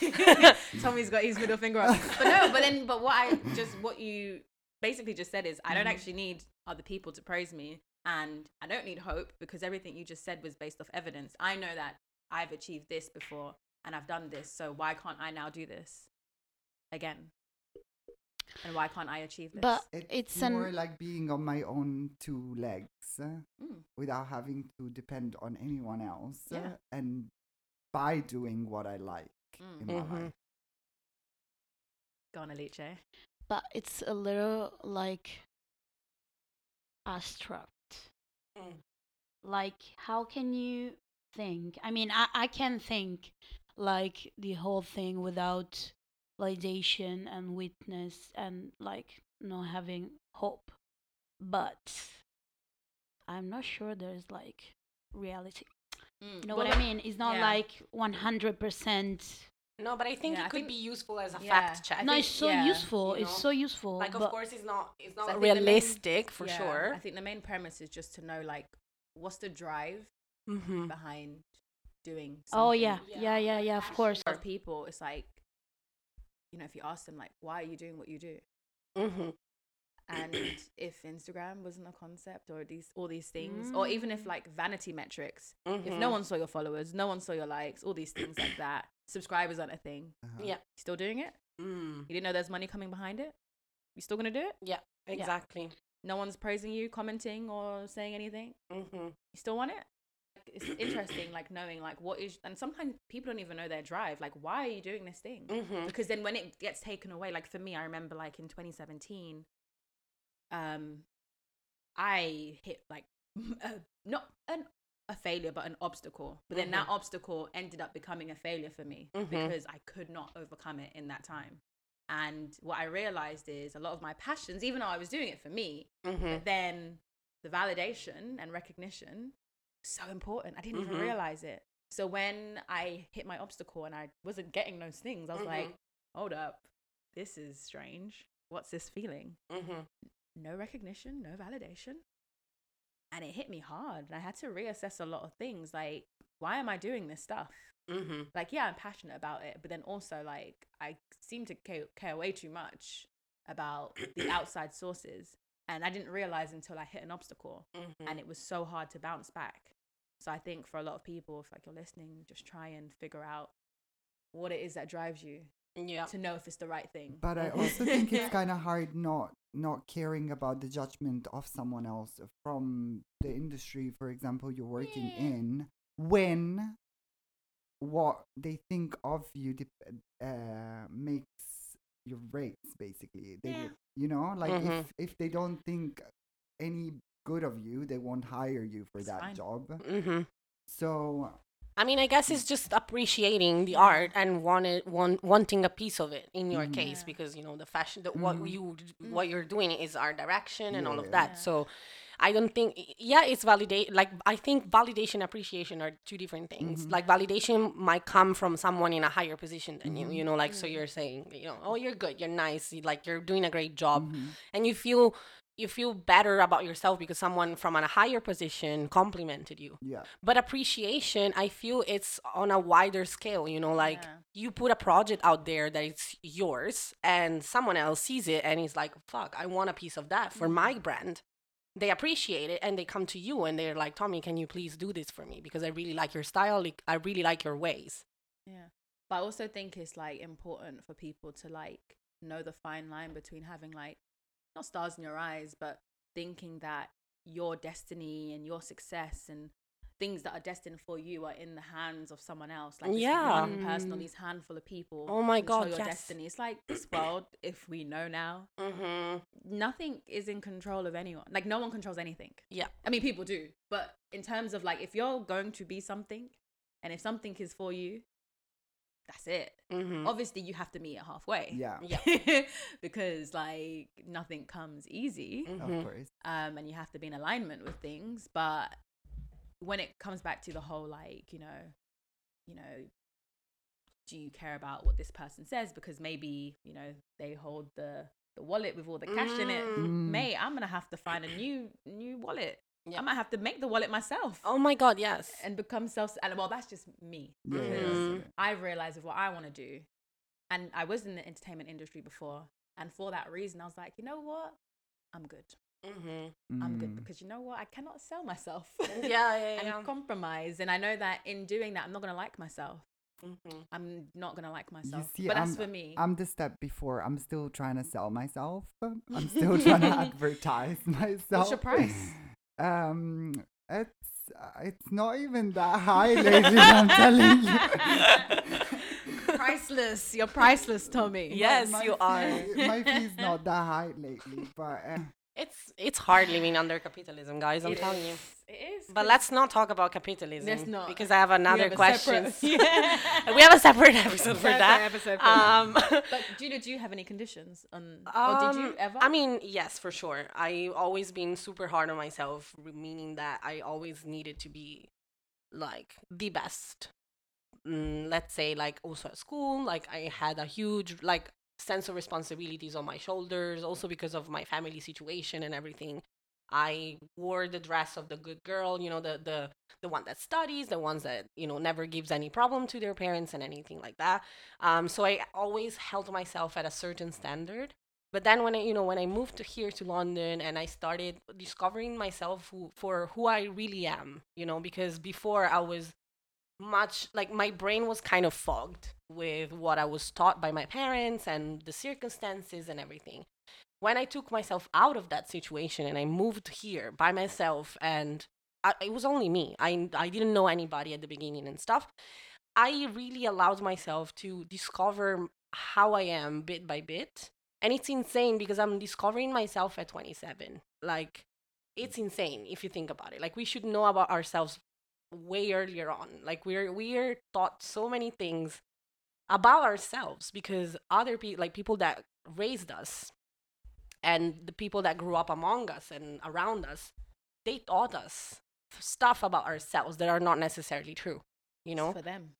[SPEAKER 2] Tommy's got his middle finger up. But no, but then, but what I just, what you basically just said is, I don't mm-hmm. actually need other people to praise me. And I don't need hope because everything you just said was based off evidence. I know that I've achieved this before and I've done this. So why can't I now do this again? And why can't I achieve this?
[SPEAKER 3] But
[SPEAKER 4] It's,
[SPEAKER 3] it's
[SPEAKER 4] more
[SPEAKER 3] an
[SPEAKER 4] like being on my own two legs uh,
[SPEAKER 2] Mm.
[SPEAKER 4] without having to depend on anyone else uh, and by doing what I like
[SPEAKER 2] Mm.
[SPEAKER 4] in my
[SPEAKER 1] Mhm.
[SPEAKER 4] life.
[SPEAKER 2] Go on, Alice.
[SPEAKER 3] but it's a little like abstract.
[SPEAKER 1] Mm.
[SPEAKER 3] Like how can you think? I mean, I I can think like the whole thing without validation and witness and like not having hope. But I'm not sure there's like reality.
[SPEAKER 2] Mm.
[SPEAKER 3] You know
[SPEAKER 2] But
[SPEAKER 3] what I mean? It's not
[SPEAKER 2] yeah.
[SPEAKER 3] like 100%.
[SPEAKER 1] No, but I think
[SPEAKER 2] Yeah, I
[SPEAKER 1] it could
[SPEAKER 2] think-
[SPEAKER 1] be useful as a
[SPEAKER 2] yeah,
[SPEAKER 1] fact check.
[SPEAKER 2] I
[SPEAKER 3] no,
[SPEAKER 2] think-
[SPEAKER 3] it's so
[SPEAKER 2] yeah,
[SPEAKER 3] useful.
[SPEAKER 1] you
[SPEAKER 3] It's so useful.
[SPEAKER 1] like of course it's not it's
[SPEAKER 2] So I
[SPEAKER 1] not
[SPEAKER 2] think the main-
[SPEAKER 1] realistic for
[SPEAKER 2] yeah,
[SPEAKER 1] sure.
[SPEAKER 2] I think the main premise is just to know, like, what's the drive
[SPEAKER 1] Mm-hmm.
[SPEAKER 2] behind doing
[SPEAKER 3] Oh yeah.
[SPEAKER 1] Yeah.
[SPEAKER 3] yeah, yeah, yeah. Of course.
[SPEAKER 2] For people, it's like, you know, if you ask them, like, why are you doing what you do?
[SPEAKER 1] Mm-hmm.
[SPEAKER 2] And if Instagram wasn't a concept or these all these things, or even if
[SPEAKER 3] Mm.
[SPEAKER 2] like vanity metrics,
[SPEAKER 1] Mm-hmm.
[SPEAKER 2] if no one saw your followers, no one saw your likes, all these things like that, subscribers aren't a thing.
[SPEAKER 4] Uh-huh.
[SPEAKER 1] Yeah.
[SPEAKER 2] You still doing it?
[SPEAKER 1] Mm.
[SPEAKER 2] You didn't know there's money coming behind it? You still gonna do it?
[SPEAKER 1] Yeah. Exactly.
[SPEAKER 2] No one's praising you, commenting, or saying anything?
[SPEAKER 1] Mm-hmm.
[SPEAKER 2] You still want it? It's interesting, like knowing like what is, and sometimes people don't even know their drive. Like, why are you doing this thing?
[SPEAKER 1] Mm-hmm.
[SPEAKER 2] because then when it gets taken away like for me i remember like in 2017 um i hit like a, not an, a failure but an obstacle but then that obstacle ended up becoming a failure for me
[SPEAKER 1] Mhm.
[SPEAKER 2] because i could not overcome it in that time and what i realized is a lot of my passions even though i was doing it for me
[SPEAKER 1] Mm-hmm.
[SPEAKER 2] but then the validation and recognition so important i didn't
[SPEAKER 1] Mhm.
[SPEAKER 2] even realize it so when i hit my obstacle and i wasn't getting those things i was like
[SPEAKER 1] Mhm.
[SPEAKER 2] hold up, this is strange. What's this feeling?
[SPEAKER 1] Mm-hmm.
[SPEAKER 2] No recognition, no validation. And it hit me hard. And I had to reassess a lot of things like, why am I doing this stuff?
[SPEAKER 1] Mm-hmm.
[SPEAKER 2] Like, yeah, I'm passionate about it, but then also, like, I seem to care, care way too much about the outside sources. And I didn't realize until I hit an obstacle.
[SPEAKER 1] Mm-hmm.
[SPEAKER 2] And it was so hard to bounce back. So I think for a lot of people, if like you're listening, just try and figure out what it is that drives you
[SPEAKER 1] yeah.
[SPEAKER 2] to know if it's the right thing.
[SPEAKER 4] But I also think it's kind of hard not not caring about the judgment of someone else from the industry, for example, you're working
[SPEAKER 2] Yeah.
[SPEAKER 4] in, when what they think of you dep- uh, makes your rates basically. They,
[SPEAKER 2] Yeah.
[SPEAKER 4] you know, like
[SPEAKER 1] Mhm.
[SPEAKER 4] if if they don't think any good of you, they won't hire you for
[SPEAKER 2] It's
[SPEAKER 4] that
[SPEAKER 2] fine.
[SPEAKER 4] job.
[SPEAKER 1] Mm-hmm.
[SPEAKER 4] So
[SPEAKER 1] I mean, I guess it's just appreciating the art and wanted, want, wanting a piece of it in your
[SPEAKER 4] Mhm.
[SPEAKER 1] case
[SPEAKER 2] Yeah.
[SPEAKER 1] because you know the fashion, the, what
[SPEAKER 4] Mhm.
[SPEAKER 1] you what you're doing is art direction and all of that.
[SPEAKER 2] Yeah.
[SPEAKER 1] So I don't think, yeah, it's validate. Like I think validation, appreciation are two different things.
[SPEAKER 4] Mhm.
[SPEAKER 1] Like validation might come from someone in a higher position than you.
[SPEAKER 4] Mhm.
[SPEAKER 1] You know, like so
[SPEAKER 2] Mhm.
[SPEAKER 1] you're saying, you know, oh, you're good, you're nice, like you're doing a great job,
[SPEAKER 4] mhm.
[SPEAKER 1] and you feel you feel better about yourself because someone from a higher position complimented you
[SPEAKER 4] yeah.
[SPEAKER 1] but appreciation i feel it's on a wider scale you know like
[SPEAKER 2] Yeah.
[SPEAKER 1] you put a project out there that it's yours and someone else sees it and is like fuck i want a piece of that for my brand they appreciate it and they come to you and they're like tommy can you please do this for me because i really like your style like, i really like your ways
[SPEAKER 2] Yeah. But I also think it's like important for people to like know the fine line between having like not stars in your eyes, but thinking that your destiny and your success and things that are destined for you are in the hands of someone else. Like
[SPEAKER 1] Yeah.
[SPEAKER 2] one person or
[SPEAKER 3] Mm.
[SPEAKER 2] these handful of people.
[SPEAKER 1] Oh my
[SPEAKER 2] control
[SPEAKER 1] God,
[SPEAKER 2] your
[SPEAKER 1] yes.
[SPEAKER 2] destiny. It's like this world. If we know now,
[SPEAKER 1] Mm-hmm.
[SPEAKER 2] nothing is in control of anyone. Like no one controls anything.
[SPEAKER 1] Yeah.
[SPEAKER 2] I mean, people do, but in terms of like, if you're going to be something, and if something is for you, that's it.
[SPEAKER 1] Mm-hmm.
[SPEAKER 2] Obviously, you have to meet it halfway.
[SPEAKER 4] Yeah,
[SPEAKER 1] Yeah.
[SPEAKER 2] because like nothing comes easy,
[SPEAKER 1] Mhm.
[SPEAKER 4] of course.
[SPEAKER 2] um, and you have to be in alignment with things. But when it comes back to the whole like, you know, you know, do you care about what this person says? Because maybe you know they hold the the wallet with all the cash in it.
[SPEAKER 1] Mm.
[SPEAKER 2] mate i'm gonna have to find a new new wallet.
[SPEAKER 1] Yeah.
[SPEAKER 2] i might have to make the wallet myself.
[SPEAKER 1] Oh my God, yes.
[SPEAKER 2] and become self and well that's just me.
[SPEAKER 4] Yeah,
[SPEAKER 2] because
[SPEAKER 1] Mhm.
[SPEAKER 2] i've realized of what i want to do. And i was in the entertainment industry before. And for that reason i was like you know what? I'm good
[SPEAKER 1] Mm-hmm.
[SPEAKER 2] i'm good
[SPEAKER 4] Mm.
[SPEAKER 2] because you know what i cannot sell myself
[SPEAKER 1] Yeah, yeah,
[SPEAKER 2] and
[SPEAKER 1] yeah.
[SPEAKER 2] compromise and i know that in doing that i'm not gonna like myself
[SPEAKER 1] Mm-hmm.
[SPEAKER 2] i'm not gonna like myself
[SPEAKER 4] see,
[SPEAKER 2] but that's
[SPEAKER 4] I'm,
[SPEAKER 2] for me
[SPEAKER 4] I'm the step before. I'm still trying to sell myself. I'm still trying to advertise myself.
[SPEAKER 2] what's your price
[SPEAKER 4] Um, it's uh, it's not even that high, ladies. I'm telling you.
[SPEAKER 2] priceless you're priceless tommy
[SPEAKER 1] Yes,
[SPEAKER 4] My
[SPEAKER 1] you are.
[SPEAKER 4] fee- my fee's not that high lately, but uh,
[SPEAKER 1] It's it's hard living under capitalism, guys. I'm
[SPEAKER 2] It
[SPEAKER 1] telling you.
[SPEAKER 2] It is.
[SPEAKER 1] But let's not talk about capitalism.
[SPEAKER 2] Let's not.
[SPEAKER 1] Because I have another
[SPEAKER 2] have
[SPEAKER 1] question. we have a separate episode for that.
[SPEAKER 2] episode.
[SPEAKER 1] Um,
[SPEAKER 2] But do you, do you have any conditions on? or did you
[SPEAKER 1] Um,
[SPEAKER 2] ever?
[SPEAKER 1] I mean, yes, for sure. I always been super hard on myself, meaning that I always needed to be like the best. Mm, let's say, like also at school, like I had a huge like sense of responsibilities on my shoulders, also because of my family situation and everything. I wore the dress of the good girl, you know, the the the one that studies, the ones that you know never gives any problem to their parents and anything like that. Um, so I always held myself at a certain standard. But then when I, you know, when I moved to here to London and I started discovering myself who, for who I really am, you know, because before I was much like my brain was kind of fogged with what I was taught by my parents and the circumstances and everything. When I took myself out of that situation and I moved here by myself and I, it was only me. I I didn't know anybody at the beginning and stuff. I really allowed myself to discover how I am bit by bit. And it's insane because I'm discovering myself at 27. Like, it's insane if you think about it. Like, we should know about ourselves way earlier on. Like, we're we're taught so many things about ourselves because other people, like people that raised us, and the people that grew up among us and around us, they taught us stuff about ourselves that are not necessarily true. You know,
[SPEAKER 2] for them.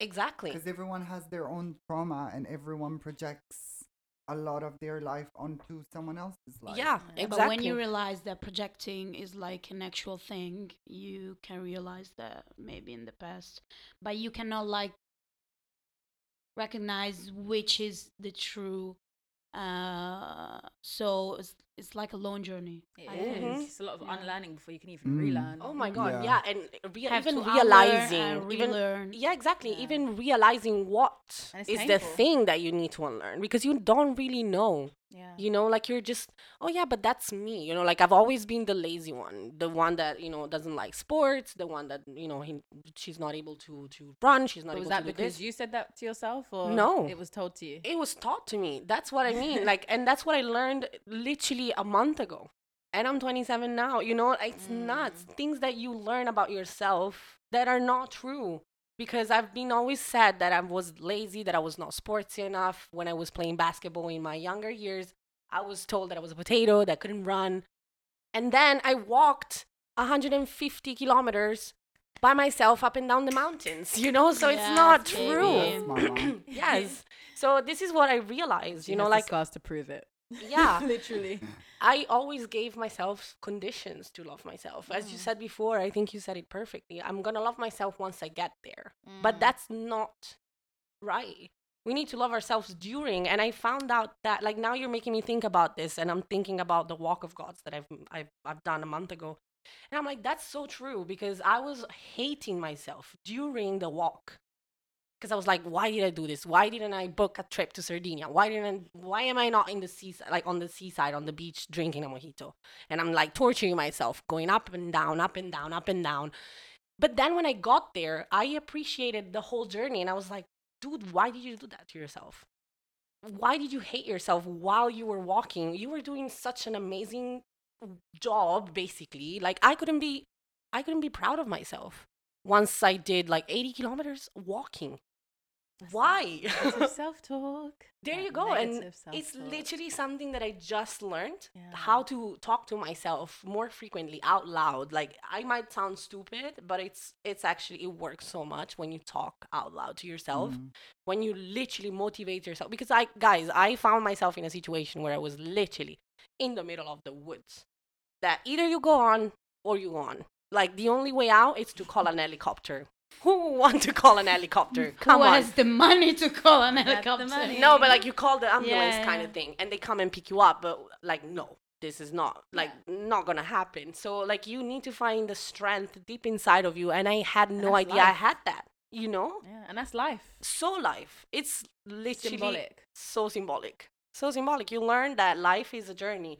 [SPEAKER 1] exactly.
[SPEAKER 4] because everyone has their own trauma and everyone projects a lot of their life onto someone else's life.
[SPEAKER 1] Yeah,
[SPEAKER 2] Yeah,
[SPEAKER 1] exactly.
[SPEAKER 3] But when you realize that projecting is like an actual thing, you can realize that maybe in the past, but you cannot like recognize which is the true. Uh, so it's it's like a long journey.
[SPEAKER 2] It
[SPEAKER 3] I
[SPEAKER 2] is. It's a lot of
[SPEAKER 3] Yeah.
[SPEAKER 2] unlearning before you can even
[SPEAKER 4] Mm.
[SPEAKER 2] relearn.
[SPEAKER 1] Oh my god,
[SPEAKER 4] Yeah.
[SPEAKER 1] yeah, and rea-
[SPEAKER 3] Have
[SPEAKER 1] even realizing,
[SPEAKER 3] and
[SPEAKER 1] even
[SPEAKER 3] relearn.
[SPEAKER 1] yeah, exactly,
[SPEAKER 2] Yeah.
[SPEAKER 1] even realizing what is
[SPEAKER 2] And it's
[SPEAKER 1] is the thing that you need to unlearn because you don't really know.
[SPEAKER 2] Yeah.
[SPEAKER 1] You know, like you're just, oh yeah, but that's me. You know, like I've always been the lazy one, the one that you know doesn't like sports, the one that you know he, she's not able to to run, she's not
[SPEAKER 2] But was
[SPEAKER 1] able
[SPEAKER 2] that
[SPEAKER 1] to do
[SPEAKER 2] that.
[SPEAKER 1] because
[SPEAKER 2] you said that to yourself, or
[SPEAKER 1] No.
[SPEAKER 2] It was told to you.
[SPEAKER 1] it was taught to me. That's what I mean. like, and that's what I learned literally a month ago. And I'm 27 now. You know, it's nuts. Mm. Things that you learn about yourself that are not true. Because I've been always said that I was lazy, that I was not sportsy enough. When I was playing basketball in my younger years, I was told that I was a potato, that couldn't run. And then I walked 150 kilometers by myself up and down the mountains, you know? So it's not
[SPEAKER 3] baby.
[SPEAKER 1] true
[SPEAKER 4] That's
[SPEAKER 1] yes so this is what i realized you know like
[SPEAKER 2] scars to prove it.
[SPEAKER 1] yeah.
[SPEAKER 2] Literally.
[SPEAKER 1] i always gave myself conditions to love myself. As
[SPEAKER 2] Mm.
[SPEAKER 1] you said before i think you said it perfectly. I'm gonna love myself once i get there.
[SPEAKER 2] Mm.
[SPEAKER 1] but that's not right. We need to love ourselves during and i found out that like now you're making me think about this and i'm thinking about the walk of gods that i've i've, I've done a month ago. And i'm like that's so true because i was hating myself during the walk because I was like, why did I do this? Why didn't I book a trip to Sardinia? Why didn't? Why am I not in the sea, like on the seaside, on the beach, drinking a mojito? And I'm like torturing myself, going up and down, up and down, up and down. But then when I got there, I appreciated the whole journey and I was like, dude, why did you do that to yourself? Why did you hate yourself while you were walking? You were doing such an amazing job basically. Like I couldn't be I couldn't be proud of myself once I did like 80 kilometers walking. Why?
[SPEAKER 2] self talk.
[SPEAKER 1] there you go and it's literally something that i just learned
[SPEAKER 2] Yeah.
[SPEAKER 1] how to talk to myself more frequently out loud like i might sound stupid but it's it's actually it works so much when you talk out loud to yourself
[SPEAKER 4] Mm.
[SPEAKER 1] when you literally motivate yourself because i guys i found myself in a situation where i was literally in the middle of the woods that either you go on or you go on like the only way out is to call an helicopter who would want to call an helicopter come
[SPEAKER 3] Who
[SPEAKER 1] on
[SPEAKER 3] has the money to call an
[SPEAKER 2] the
[SPEAKER 3] helicopter?
[SPEAKER 2] money.
[SPEAKER 1] no, but like you call the ambulance
[SPEAKER 3] Yeah,
[SPEAKER 1] kind
[SPEAKER 3] yeah.
[SPEAKER 1] of thing, and they come and pick you up. But like, no, this is not like not gonna happen. So like, you need to find the strength deep inside of you, and I had no
[SPEAKER 2] that's
[SPEAKER 1] idea I had that. You know,
[SPEAKER 2] Yeah, and that's life.
[SPEAKER 1] so life. It's literally
[SPEAKER 2] Symbolic.
[SPEAKER 1] so symbolic, so symbolic. You learn that life is a journey.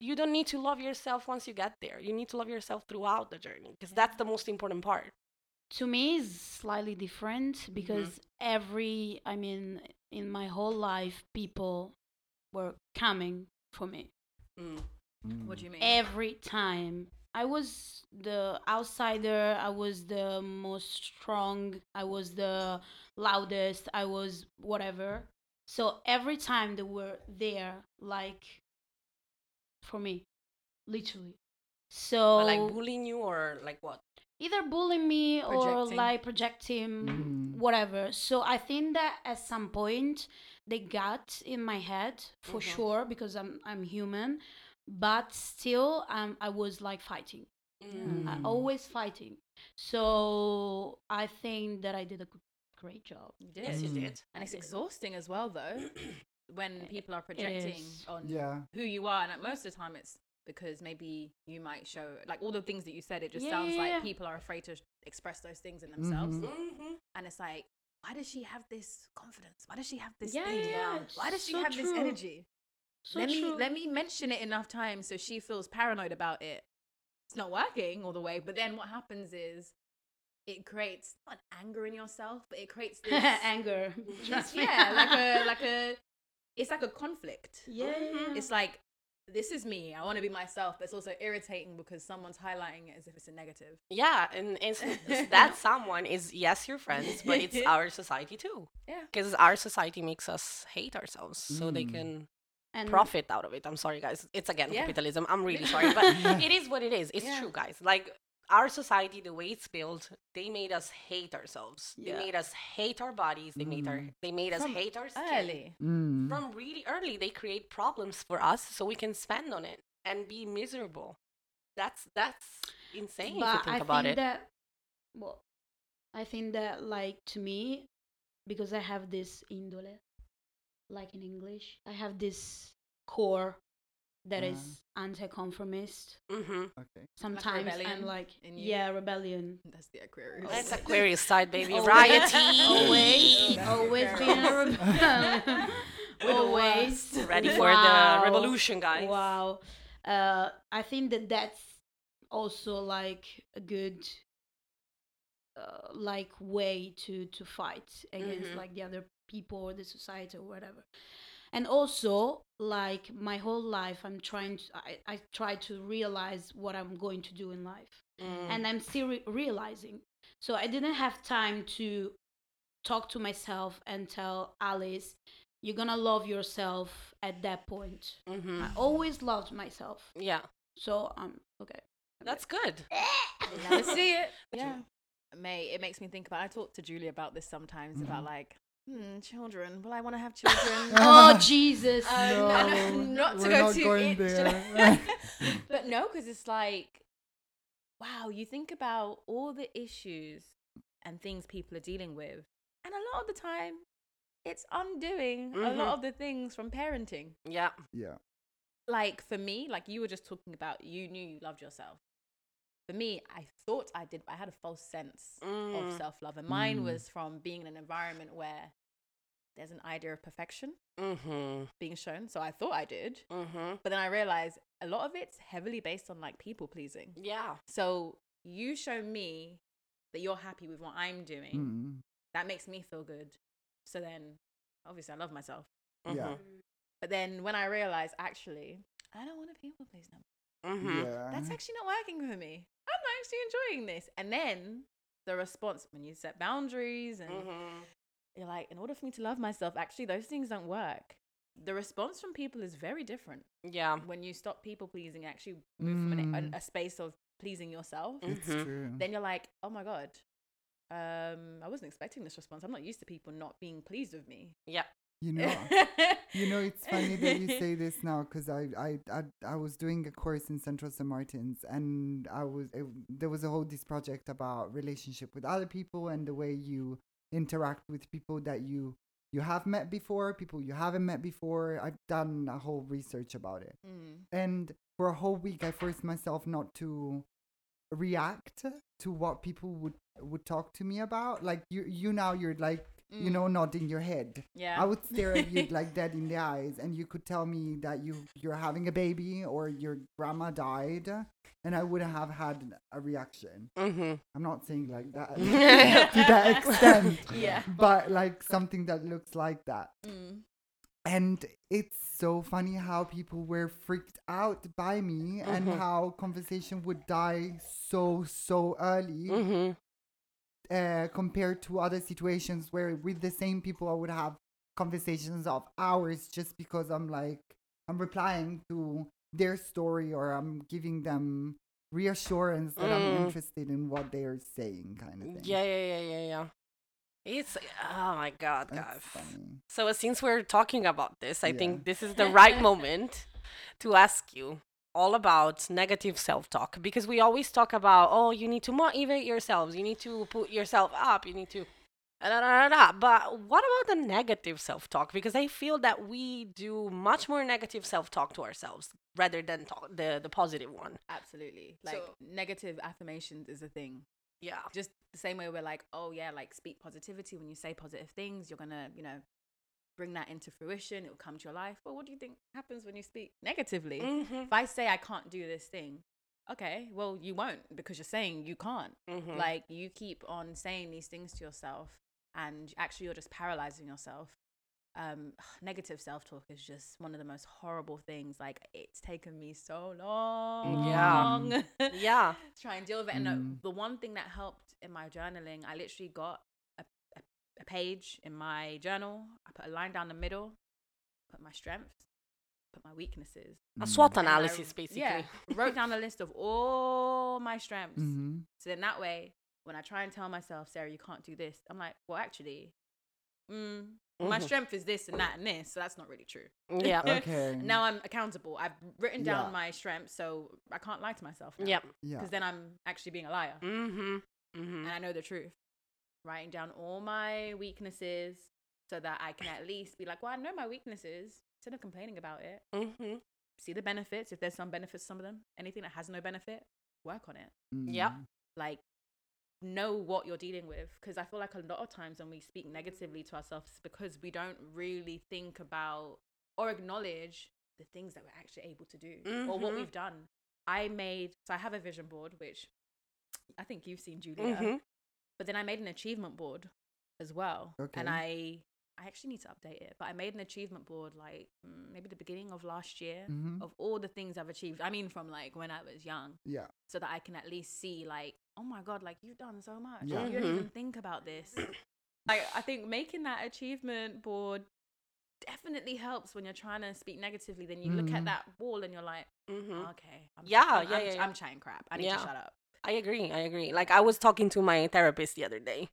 [SPEAKER 1] You don't need to love yourself once you get there. You need to love yourself throughout the journey because that's the most important part.
[SPEAKER 3] To me is slightly different because every i mean in my whole life people were coming for me.
[SPEAKER 1] Mm.
[SPEAKER 2] What do you mean?
[SPEAKER 3] every time. I was the outsider. I was the most strong. I was the loudest. I was whatever. So every time they were there like for me literally. So
[SPEAKER 1] But, like bullying you or like what?
[SPEAKER 3] Either bullying me or
[SPEAKER 2] Projecting.
[SPEAKER 3] like projecting
[SPEAKER 4] Mhm.
[SPEAKER 3] whatever so i think that at some point they got in my head for
[SPEAKER 1] Mhm.
[SPEAKER 3] sure because i'm i'm human but still um, i was like fighting
[SPEAKER 1] Mm.
[SPEAKER 3] I
[SPEAKER 4] Mm.
[SPEAKER 3] always fighting so i think that i did a great job
[SPEAKER 2] You did.
[SPEAKER 1] Yes, you
[SPEAKER 4] Mm.
[SPEAKER 1] did.
[SPEAKER 2] And it's exhausting as well, though, when people are projecting on
[SPEAKER 4] Yeah.
[SPEAKER 2] who you are. And like, most of the time, it's because maybe you might show, like all the things that you said, it just
[SPEAKER 3] Yeah,
[SPEAKER 2] sounds
[SPEAKER 3] yeah,
[SPEAKER 2] like
[SPEAKER 3] yeah.
[SPEAKER 2] people are afraid to express those things in themselves.
[SPEAKER 4] Mhm.
[SPEAKER 1] Mhm.
[SPEAKER 2] And it's like, why does she have this confidence? Why does she have this
[SPEAKER 3] Yeah,
[SPEAKER 2] thing?
[SPEAKER 3] yeah, yeah,
[SPEAKER 2] Why does she
[SPEAKER 3] so
[SPEAKER 2] have this energy?
[SPEAKER 3] so
[SPEAKER 2] let
[SPEAKER 3] true.
[SPEAKER 2] me let me mention it enough times so she feels paranoid about it. It's not working all the way, but then what happens is it creates not anger in yourself, but it creates this
[SPEAKER 3] anger
[SPEAKER 2] It's-
[SPEAKER 3] Trust me.
[SPEAKER 2] yeah, like a like a it's like a conflict.
[SPEAKER 3] yeah, yeah, yeah.
[SPEAKER 2] It's like this is me. I want to be myself, but it's also irritating because someone's highlighting it as if it's a negative.
[SPEAKER 1] Yeah, and it's, it's that someone is yes, your friends, but it's our society too.
[SPEAKER 2] Yeah.
[SPEAKER 1] Because our society makes us hate ourselves, so they
[SPEAKER 4] Mm.
[SPEAKER 1] can
[SPEAKER 3] and
[SPEAKER 1] profit out of it. I'm sorry, guys. It's again
[SPEAKER 2] Yeah.
[SPEAKER 1] capitalism. I'm really sorry, but it is what it is. It's
[SPEAKER 2] Yeah.
[SPEAKER 1] true, guys. Like our society, the way it's built, they made us hate ourselves. They made us hate our bodies. They made our
[SPEAKER 4] Mm.
[SPEAKER 1] they made us
[SPEAKER 2] From
[SPEAKER 1] hate our skin.
[SPEAKER 2] Early.
[SPEAKER 4] Mm.
[SPEAKER 1] From really early, they create problems for us so we can spend on it and be miserable. That's that's insane if you think
[SPEAKER 3] I
[SPEAKER 1] about
[SPEAKER 3] think
[SPEAKER 1] it.
[SPEAKER 3] that well, I think that like to me, because I have this indole, like in English, I have this core that is
[SPEAKER 4] Uh-huh.
[SPEAKER 3] anti-conformist.
[SPEAKER 1] mm-hmm.
[SPEAKER 4] Okay.
[SPEAKER 3] Sometimes I'm like,
[SPEAKER 2] in you?
[SPEAKER 3] yeah, rebellion.
[SPEAKER 2] That's the Aquarius.
[SPEAKER 1] That's Aquarius side, baby.
[SPEAKER 3] Always- Always,
[SPEAKER 2] That's
[SPEAKER 3] always being a rebel. Always.
[SPEAKER 1] Ready for
[SPEAKER 3] Wow.
[SPEAKER 1] the revolution, guys.
[SPEAKER 3] Wow. Uh, I think that that's also like a good uh, like way to to fight against
[SPEAKER 1] Mhm.
[SPEAKER 3] like the other people or the society or whatever. And also like my whole life I'm trying to I, I try to realize what I'm going to do in life
[SPEAKER 1] Mm.
[SPEAKER 3] and I'm still re- realizing. So I didn't have time to talk to myself and tell Alice, you're gonna love yourself at that point.
[SPEAKER 1] Mhm.
[SPEAKER 3] I always loved myself.
[SPEAKER 1] Yeah,
[SPEAKER 3] So um okay.
[SPEAKER 1] that's good.
[SPEAKER 2] Let's see it. Yeah. May it makes me think about I talk to Julie about this sometimes about
[SPEAKER 4] Mhm.
[SPEAKER 2] like hmm, children. Well, I want to have children?
[SPEAKER 3] oh Jesus.
[SPEAKER 2] Uh,
[SPEAKER 4] No,
[SPEAKER 2] no, not to
[SPEAKER 4] we're
[SPEAKER 2] go
[SPEAKER 4] not
[SPEAKER 2] too
[SPEAKER 4] going
[SPEAKER 2] in-
[SPEAKER 4] there.
[SPEAKER 2] but no, because it's like, wow, you think about all the issues and things people are dealing with, and a lot of the time, it's undoing a
[SPEAKER 1] Mhm.
[SPEAKER 2] lot of the things from parenting.
[SPEAKER 1] Yeah.
[SPEAKER 4] yeah.
[SPEAKER 2] Like for me, like you were just talking about, you knew you loved yourself. For me, I thought I did, but I had a false sense
[SPEAKER 1] Mm.
[SPEAKER 2] of self love, and mine
[SPEAKER 4] Mm.
[SPEAKER 2] was from being in an environment where there's an idea of perfection
[SPEAKER 1] Mhm.
[SPEAKER 2] being shown. So I thought I did,
[SPEAKER 1] Mhm.
[SPEAKER 2] but then I realized a lot of it's heavily based on like people pleasing.
[SPEAKER 1] Yeah.
[SPEAKER 2] So you show me that you're happy with what I'm doing,
[SPEAKER 4] Mm.
[SPEAKER 2] that makes me feel good. So then, obviously, I love myself.
[SPEAKER 4] Yeah.
[SPEAKER 1] Mm-hmm.
[SPEAKER 2] But then when I realized, actually, I don't want to people please no more.
[SPEAKER 1] Mm-hmm.
[SPEAKER 4] Yeah.
[SPEAKER 2] That's actually not working for me. I'm not actually enjoying this. And then the response when you set boundaries and
[SPEAKER 1] Mm-hmm.
[SPEAKER 2] you're like, in order for me to love myself, actually, those things don't work. The response from people is very different.
[SPEAKER 1] Yeah.
[SPEAKER 2] When you stop people pleasing, actually move from an,
[SPEAKER 4] Mm.
[SPEAKER 2] a, a space of pleasing yourself,
[SPEAKER 4] It's
[SPEAKER 1] Mhm.
[SPEAKER 4] true.
[SPEAKER 2] then you're like, oh my God, um, I wasn't expecting this response. I'm not used to people not being pleased with me.
[SPEAKER 1] Yeah.
[SPEAKER 4] You know, you know, it's funny that you say this now because I, I, I, I was doing a course in Central St. Martin's and I was it, there was a whole this project about relationship with other people and the way you interact with people that you you have met before, people you haven't met before. I've done a whole research about it,
[SPEAKER 2] Mm.
[SPEAKER 4] and for a whole week I forced myself not to react to what people would would talk to me about. Like you, you now you're like you
[SPEAKER 2] Mm.
[SPEAKER 4] know nodding your head.
[SPEAKER 2] Yeah.
[SPEAKER 4] I would stare at you like dead in the eyes, and you could tell me that you you're having a baby or your grandma died, and I wouldn't have had a reaction.
[SPEAKER 1] Mm-hmm.
[SPEAKER 4] I'm not saying like that to that extent,
[SPEAKER 2] Yeah.
[SPEAKER 4] but like something that looks like that.
[SPEAKER 2] Mm.
[SPEAKER 4] And it's so funny how people were freaked out by me and
[SPEAKER 1] Mhm.
[SPEAKER 4] how conversation would die so so early
[SPEAKER 1] Mm-hmm.
[SPEAKER 4] Uh, compared to other situations where with the same people I would have conversations of hours just because I'm like I'm replying to their story or I'm giving them reassurance that
[SPEAKER 1] Mm.
[SPEAKER 4] I'm interested in what they are saying kind of thing.
[SPEAKER 1] Yeah, yeah, yeah, yeah, yeah. It's oh my god, guys. So since we're talking about this, I
[SPEAKER 4] Yeah.
[SPEAKER 1] think this is the right moment to ask you all about negative self-talk because we always talk about oh you need to motivate yourselves, you need to put yourself up, you need to da, da, da, but what about the negative self-talk because I feel that we do much more negative self-talk to ourselves rather than talk, the the positive one.
[SPEAKER 2] Absolutely. Like
[SPEAKER 1] So-
[SPEAKER 2] negative affirmations is a thing.
[SPEAKER 1] Yeah.
[SPEAKER 2] Just the same way we're like, oh yeah, like speak positivity. When you say positive things, you're gonna, you know, bring that into fruition. It will come to your life. Well, what do you think happens when you speak negatively?
[SPEAKER 1] Mm-hmm.
[SPEAKER 2] If I say I can't do this thing, okay, well you won't because you're saying you can't.
[SPEAKER 1] Mm-hmm.
[SPEAKER 2] Like you keep on saying these things to yourself, and actually you're just paralyzing yourself. Um, negative self talk is just one of the most horrible things. Like it's taken me so long.
[SPEAKER 1] Yeah. yeah.
[SPEAKER 2] to try and deal with it. And uh,
[SPEAKER 4] Mm.
[SPEAKER 2] the one thing that helped in my journaling, I literally got a, a, a page in my journal. I put a line down the middle, put my strengths, put my weaknesses.
[SPEAKER 1] A. SWOT
[SPEAKER 2] and I-
[SPEAKER 1] analysis basically.
[SPEAKER 2] Yeah, wrote down a list of all my strengths.
[SPEAKER 4] Mhm.
[SPEAKER 2] So then that way, when I try and tell myself, Sarah, you can't do this, I'm like, well, actually, mm, my
[SPEAKER 1] Mhm.
[SPEAKER 2] strength is this and that and this. So that's not really true.
[SPEAKER 1] Yeah.
[SPEAKER 4] Okay.
[SPEAKER 2] Now I'm accountable. I've written down
[SPEAKER 4] Yeah.
[SPEAKER 2] my strengths, so I can't lie to myself. Now.
[SPEAKER 1] Yeah.
[SPEAKER 4] Yeah.
[SPEAKER 2] Because then I'm actually being a liar.
[SPEAKER 1] Mm-hmm. Mm-hmm.
[SPEAKER 2] and I know the truth. Writing down all my weaknesses so that I can at least be like, well, I know my weaknesses instead of complaining about it.
[SPEAKER 1] Mm-hmm.
[SPEAKER 2] See the benefits. If there's some benefits, to some of them, anything that has no benefit, work on it.
[SPEAKER 1] Yeah.
[SPEAKER 4] Mm.
[SPEAKER 2] Like, know what you're dealing with. Because I feel like a lot of times when we speak negatively to ourselves, it's because we don't really think about or acknowledge the things that we're actually able to do or what
[SPEAKER 1] Mhm.
[SPEAKER 2] we've done. I made, so I have a vision board, which I think you've seen, Julia
[SPEAKER 1] Mm-hmm.
[SPEAKER 2] But then I made an achievement board as well.
[SPEAKER 4] Okay.
[SPEAKER 2] And I I actually need to update it, but I made an achievement board like mm, maybe the beginning of last year
[SPEAKER 4] Mhm.
[SPEAKER 2] of all the things I've achieved. I mean from like when I was young,
[SPEAKER 4] Yeah.
[SPEAKER 2] so that I can at least see like, oh my god, like you've done so much.
[SPEAKER 4] Yeah.
[SPEAKER 2] Like, you don't even think about this. like I think making that achievement board definitely helps when you're trying to speak negatively. Then you look at
[SPEAKER 4] Mhm.
[SPEAKER 2] that wall and you're like,
[SPEAKER 1] Mm-hmm.
[SPEAKER 2] okay, I'm
[SPEAKER 1] Yeah,
[SPEAKER 2] I'm,
[SPEAKER 1] yeah,
[SPEAKER 2] I'm,
[SPEAKER 1] yeah, yeah.
[SPEAKER 2] I'm chatting crap. I need
[SPEAKER 1] Yeah.
[SPEAKER 2] to shut up.
[SPEAKER 1] I agree. I agree. Like I was talking to my therapist the other day,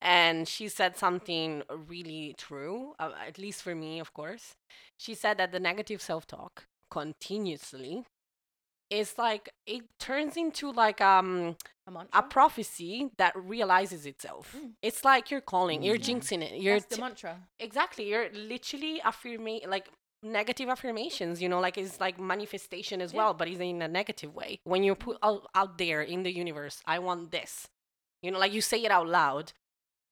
[SPEAKER 1] and she said something really true. Uh, at least for me, of course. She said that the negative self-talk continuously is like it turns into like um
[SPEAKER 2] A
[SPEAKER 1] a prophecy that realizes itself.
[SPEAKER 2] Mm.
[SPEAKER 1] It's like you're calling, you're
[SPEAKER 4] Mm.
[SPEAKER 1] jinxing it. You're
[SPEAKER 2] That's the
[SPEAKER 1] t-
[SPEAKER 2] mantra.
[SPEAKER 1] exactly. You're literally affirming like negative affirmations. You know, like it's like manifestation as
[SPEAKER 2] Yeah.
[SPEAKER 1] well, but it's in a negative way. When you put out, out there in the universe, I want this. You know, like you say it out loud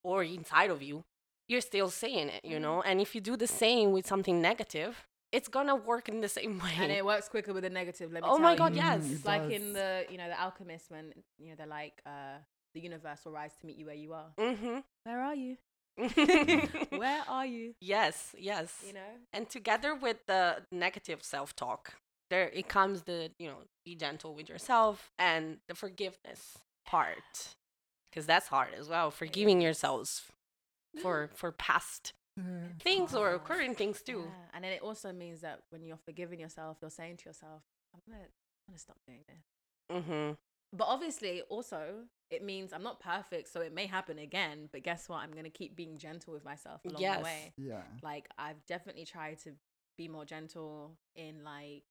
[SPEAKER 1] or inside of you, you're still saying it. You
[SPEAKER 2] Mhm.
[SPEAKER 1] know, and if you do the same with something negative, it's gonna work in the same way.
[SPEAKER 2] and it works quicker with a negative. Let me
[SPEAKER 1] Oh
[SPEAKER 2] tell
[SPEAKER 1] my. God,
[SPEAKER 4] Mm,
[SPEAKER 1] yes.
[SPEAKER 4] it
[SPEAKER 2] It's like
[SPEAKER 4] does.
[SPEAKER 2] in the you know the alchemist when you know they're like uh the universe will rise to meet you where you are.
[SPEAKER 1] Mm-hmm.
[SPEAKER 2] Where are you? Where are you?
[SPEAKER 1] yes, yes.
[SPEAKER 2] You know?
[SPEAKER 1] And together with the negative self-talk, there it comes the you know be gentle with yourself and the forgiveness part, because that's hard as well. Forgiving yourselves for for past things or current things too.
[SPEAKER 2] Yeah. And then it also means that when you're forgiving yourself, you're saying to yourself, I'm gonna, I'm gonna stop doing this.
[SPEAKER 1] Mm-hmm.
[SPEAKER 2] But obviously, also, it means I'm not perfect, so it may happen again. But guess what? I'm gonna keep being gentle with myself along
[SPEAKER 1] Yes.
[SPEAKER 2] the way.
[SPEAKER 4] Yeah.
[SPEAKER 2] Like I've definitely tried to be more gentle in like,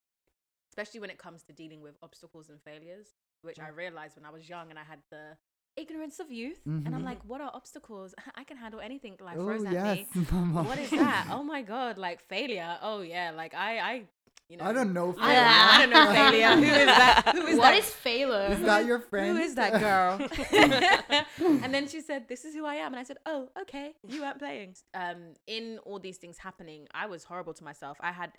[SPEAKER 2] especially when it comes to dealing with obstacles and failures, which I realized when I was young and I had the ignorance of youth, and I'm
[SPEAKER 4] Mhm.
[SPEAKER 2] like, what are obstacles? I can handle anything life
[SPEAKER 4] Oh
[SPEAKER 2] throws at
[SPEAKER 4] yes,
[SPEAKER 2] me.
[SPEAKER 4] mama.
[SPEAKER 2] What is that? Oh my god, like failure. Oh yeah, like I, I, you know.
[SPEAKER 4] I don't know.
[SPEAKER 2] I,
[SPEAKER 3] Yeah.
[SPEAKER 2] I don't know failure. Who is that? Who is
[SPEAKER 3] What
[SPEAKER 2] that?
[SPEAKER 3] is failure?
[SPEAKER 4] Is that your friend?
[SPEAKER 2] Who is that girl? and then she said, "This is who I am," and I said, "Oh, okay. You weren't playing." Um, in all these things happening, I was horrible to myself. I had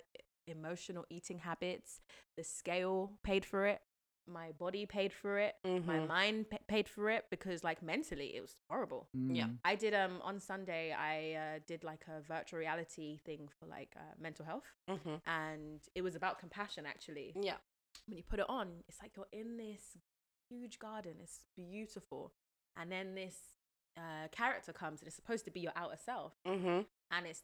[SPEAKER 2] emotional eating habits. The scale paid for it. My body paid for it. My
[SPEAKER 1] Mhm.
[SPEAKER 2] mind pa- paid for it because, like, mentally, it was horrible.
[SPEAKER 1] Yeah.
[SPEAKER 4] Mm.
[SPEAKER 2] I did um on Sunday. I uh, did like a virtual reality thing for like uh, mental health,
[SPEAKER 1] Mm-hmm.
[SPEAKER 2] and it was about compassion actually
[SPEAKER 1] Yeah.
[SPEAKER 2] when you put it on, it's like you're in this huge garden. It's beautiful, and then this uh, character comes, and it's supposed to be your outer self,
[SPEAKER 1] Mm-hmm.
[SPEAKER 2] and it's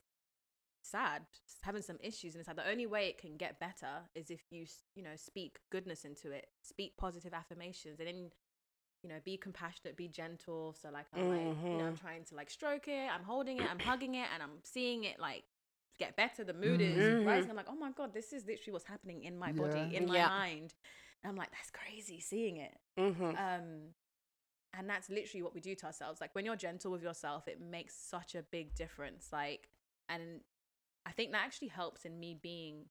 [SPEAKER 2] sad, having some issues, and it's like the only way it can get better is if you, you know, speak goodness into it, speak positive affirmations, and then. You know, be compassionate, be gentle. So like, I'm like, you know, I'm
[SPEAKER 1] Mhm.
[SPEAKER 2] trying to like stroke it, I'm holding it, I'm hugging it, and I'm seeing it like get better. The mood is rising.
[SPEAKER 1] Mhm.
[SPEAKER 2] I'm like, oh my god, this is literally what's happening in my body,
[SPEAKER 4] Yeah.
[SPEAKER 2] in my
[SPEAKER 1] Yeah.
[SPEAKER 2] mind. And I'm like, that's crazy seeing it.
[SPEAKER 1] Mm-hmm.
[SPEAKER 2] Um, and that's literally what we do to ourselves. Like when you're gentle with yourself, it makes such a big difference. Like, and I think that actually helps in me being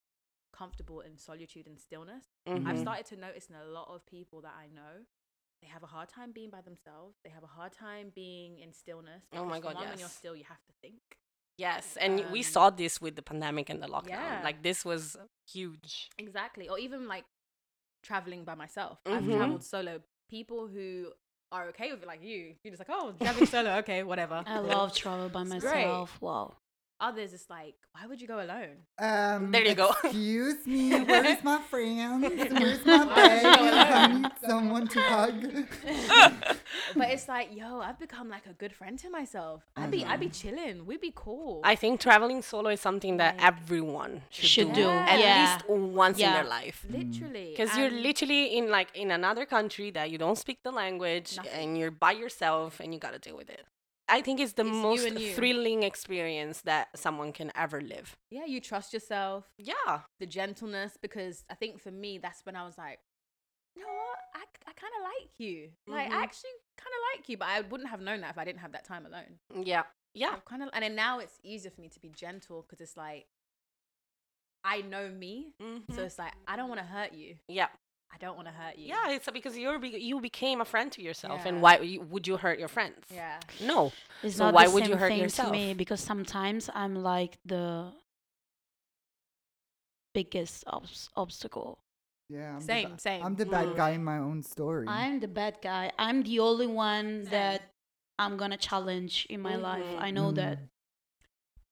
[SPEAKER 2] comfortable in solitude and stillness. I've
[SPEAKER 1] Mhm.
[SPEAKER 2] started to notice in a lot of people that I know, they have a hard time being by themselves. They have a hard time being in stillness.
[SPEAKER 1] Oh my God,
[SPEAKER 2] one, When you're
[SPEAKER 1] yes.
[SPEAKER 2] still, you have to think.
[SPEAKER 1] Yes, and we
[SPEAKER 2] Um,
[SPEAKER 1] saw this with the pandemic and the lockdown.
[SPEAKER 2] yeah.
[SPEAKER 1] Like this was huge.
[SPEAKER 2] Exactly. Or even like traveling by myself. I've
[SPEAKER 1] Mhm.
[SPEAKER 2] traveled solo. People who are okay with it, like you, you're just like, oh, traveling solo, okay, whatever.
[SPEAKER 3] I love travel by
[SPEAKER 2] It's great.
[SPEAKER 3] myself. Wow.
[SPEAKER 2] Others, it's like, why would you go alone?
[SPEAKER 4] Um,
[SPEAKER 1] There you go.
[SPEAKER 4] Excuse me, where's my friends? Where's my
[SPEAKER 2] Why would you go
[SPEAKER 4] baby? I need someone to hug.
[SPEAKER 2] But it's like, yo, I've become like a good friend to myself. I'd be, I'd be chilling. We'd be cool.
[SPEAKER 1] I think traveling solo is something that
[SPEAKER 2] Like-
[SPEAKER 1] everyone should,
[SPEAKER 3] Should
[SPEAKER 1] do,
[SPEAKER 3] do,
[SPEAKER 1] at
[SPEAKER 3] yeah.
[SPEAKER 1] least once in their life.
[SPEAKER 2] literally,
[SPEAKER 1] Because you're literally in like in another country that you don't speak the language
[SPEAKER 2] Nothing.
[SPEAKER 1] and you're by yourself and you gotta deal with it. I think it's the
[SPEAKER 2] It's
[SPEAKER 1] most
[SPEAKER 2] and you.
[SPEAKER 1] thrilling experience that someone can ever live.
[SPEAKER 2] yeah, you trust yourself.
[SPEAKER 1] Yeah.
[SPEAKER 2] the gentleness because I think for me that's when I was like, you know what, I, I kind of like you. Like
[SPEAKER 1] Mhm.
[SPEAKER 2] I actually kind of like you, but I wouldn't have known that if I didn't have that time alone.
[SPEAKER 1] Yeah. Yeah.
[SPEAKER 2] Kind of, and then now it's easier for me to be gentle because it's like I know me,
[SPEAKER 1] Mhm.
[SPEAKER 2] so it's like I don't want to hurt you.
[SPEAKER 1] yeah.
[SPEAKER 2] I don't want to hurt you.
[SPEAKER 1] Yeah, it's because you're be- you became a friend to yourself, and why you- would you hurt your friends?
[SPEAKER 2] Yeah.
[SPEAKER 1] No.
[SPEAKER 3] It's
[SPEAKER 1] So
[SPEAKER 3] not
[SPEAKER 1] why
[SPEAKER 3] the
[SPEAKER 1] would you
[SPEAKER 3] same
[SPEAKER 1] hurt
[SPEAKER 3] thing
[SPEAKER 1] yourself?
[SPEAKER 3] to me because sometimes I'm like the biggest obs- obstacle.
[SPEAKER 4] Yeah, I'm the
[SPEAKER 2] Same,
[SPEAKER 4] ba-
[SPEAKER 2] same.
[SPEAKER 4] I'm the bad
[SPEAKER 1] Mm.
[SPEAKER 4] guy in my own story.
[SPEAKER 3] I'm the bad guy. I'm the only one
[SPEAKER 2] Same.
[SPEAKER 3] that I'm gonna challenge in my life.
[SPEAKER 1] Mhm.
[SPEAKER 3] I know that.
[SPEAKER 4] Mm.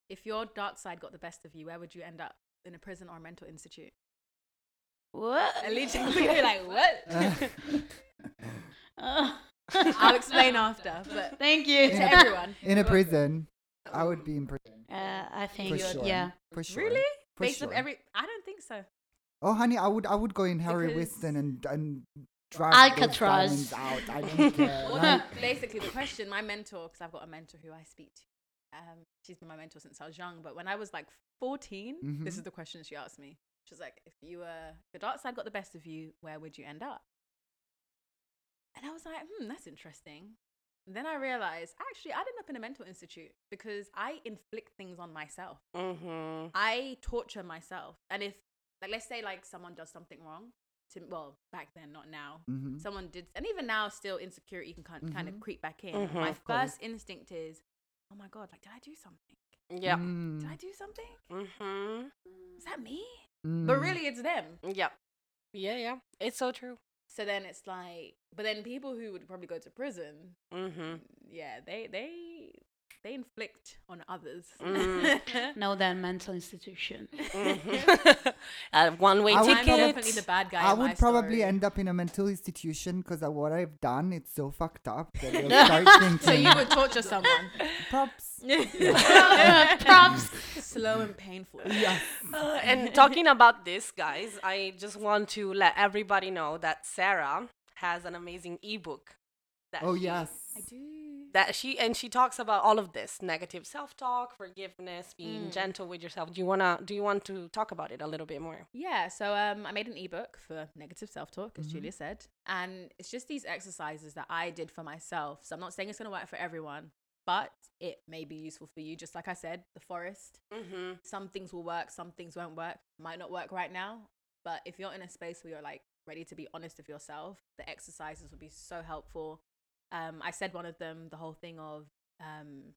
[SPEAKER 2] If your dark side got the best of you, where would you end up? In a prison or a mental institute?
[SPEAKER 3] What?
[SPEAKER 2] At least you're like, what?
[SPEAKER 3] Uh,
[SPEAKER 2] I'll explain after. But
[SPEAKER 3] Thank you.
[SPEAKER 2] to everyone,
[SPEAKER 4] in a prison. I would be in prison.
[SPEAKER 3] Uh, I think
[SPEAKER 4] For sure.
[SPEAKER 3] yeah.
[SPEAKER 4] For sure.
[SPEAKER 2] really,
[SPEAKER 4] For
[SPEAKER 2] based off
[SPEAKER 4] sure.
[SPEAKER 2] every, I don't think so.
[SPEAKER 4] Oh, honey, I would I would go in Harry
[SPEAKER 2] Because-
[SPEAKER 4] Winston and and drag
[SPEAKER 3] Alcatraz.
[SPEAKER 4] those diamonds out. I don't care.
[SPEAKER 2] Well,
[SPEAKER 4] like-
[SPEAKER 2] basically, the question, my mentor, because I've got a mentor who I speak to, um, she's been my mentor since I was young. But when I was like 14, this
[SPEAKER 4] Mhm.
[SPEAKER 2] is the question she asked me. She was like, if you were, the dark side got the best of you, where would you end up? And I was like, hmm, that's interesting. And then I realized, actually, I'd end up in a mental institute because I inflict things on myself.
[SPEAKER 1] Mm-hmm.
[SPEAKER 2] I torture myself. And if, like, let's say, like, someone does something wrong to, well, back then, not now,
[SPEAKER 4] Mhm.
[SPEAKER 2] someone did, and even now, still insecurity can kind, kind of creep back in.
[SPEAKER 1] Mhm.
[SPEAKER 2] My first instinct is, oh my god, like, did I do something?
[SPEAKER 1] Yeah.
[SPEAKER 4] Mm,
[SPEAKER 2] Did I do something?
[SPEAKER 1] Mm-hmm.
[SPEAKER 2] Is that me?
[SPEAKER 4] Mm.
[SPEAKER 2] But really, it's them.
[SPEAKER 1] Yeah. Yeah, yeah. It's so true.
[SPEAKER 2] So then it's like, but then people who would probably go to prison,
[SPEAKER 1] Mm-hmm.
[SPEAKER 2] yeah, they they they inflict on others.
[SPEAKER 1] Mm.
[SPEAKER 3] No, that mental institution.
[SPEAKER 1] Mhm. uh, one way
[SPEAKER 4] I would
[SPEAKER 2] I'm definitely the bad guy.
[SPEAKER 4] I
[SPEAKER 2] in my
[SPEAKER 4] would probably
[SPEAKER 2] story.
[SPEAKER 4] end up in a mental institution because of what I've done. It's so fucked up that you'll start thinking.
[SPEAKER 2] So you would torture someone.
[SPEAKER 4] props.
[SPEAKER 3] Props.
[SPEAKER 2] Slow and painful.
[SPEAKER 4] Yes.
[SPEAKER 1] Uh, and talking about this, guys, I just want to let everybody know that Sarah has an amazing ebook. That
[SPEAKER 4] Oh
[SPEAKER 1] she-
[SPEAKER 4] yes.
[SPEAKER 2] I do.
[SPEAKER 1] That she and she talks about all of this negative self-talk, forgiveness, being
[SPEAKER 2] Mm.
[SPEAKER 1] gentle with yourself. Do you wanna? Do you want to talk about it a little bit more?
[SPEAKER 2] Yeah, so um, I made an ebook for negative self talk, as
[SPEAKER 4] Mhm.
[SPEAKER 2] Julia said. And it's just these exercises that I did for myself. So I'm not saying it's going to work for everyone, but it may be useful for you. Just like I said, the forest,
[SPEAKER 1] Mm-hmm.
[SPEAKER 2] some things will work, some things won't work. Might not work right now, but if you're in a space where you're like ready to be honest with yourself, the exercises will be so helpful. Um, I said one of them, the whole thing of um,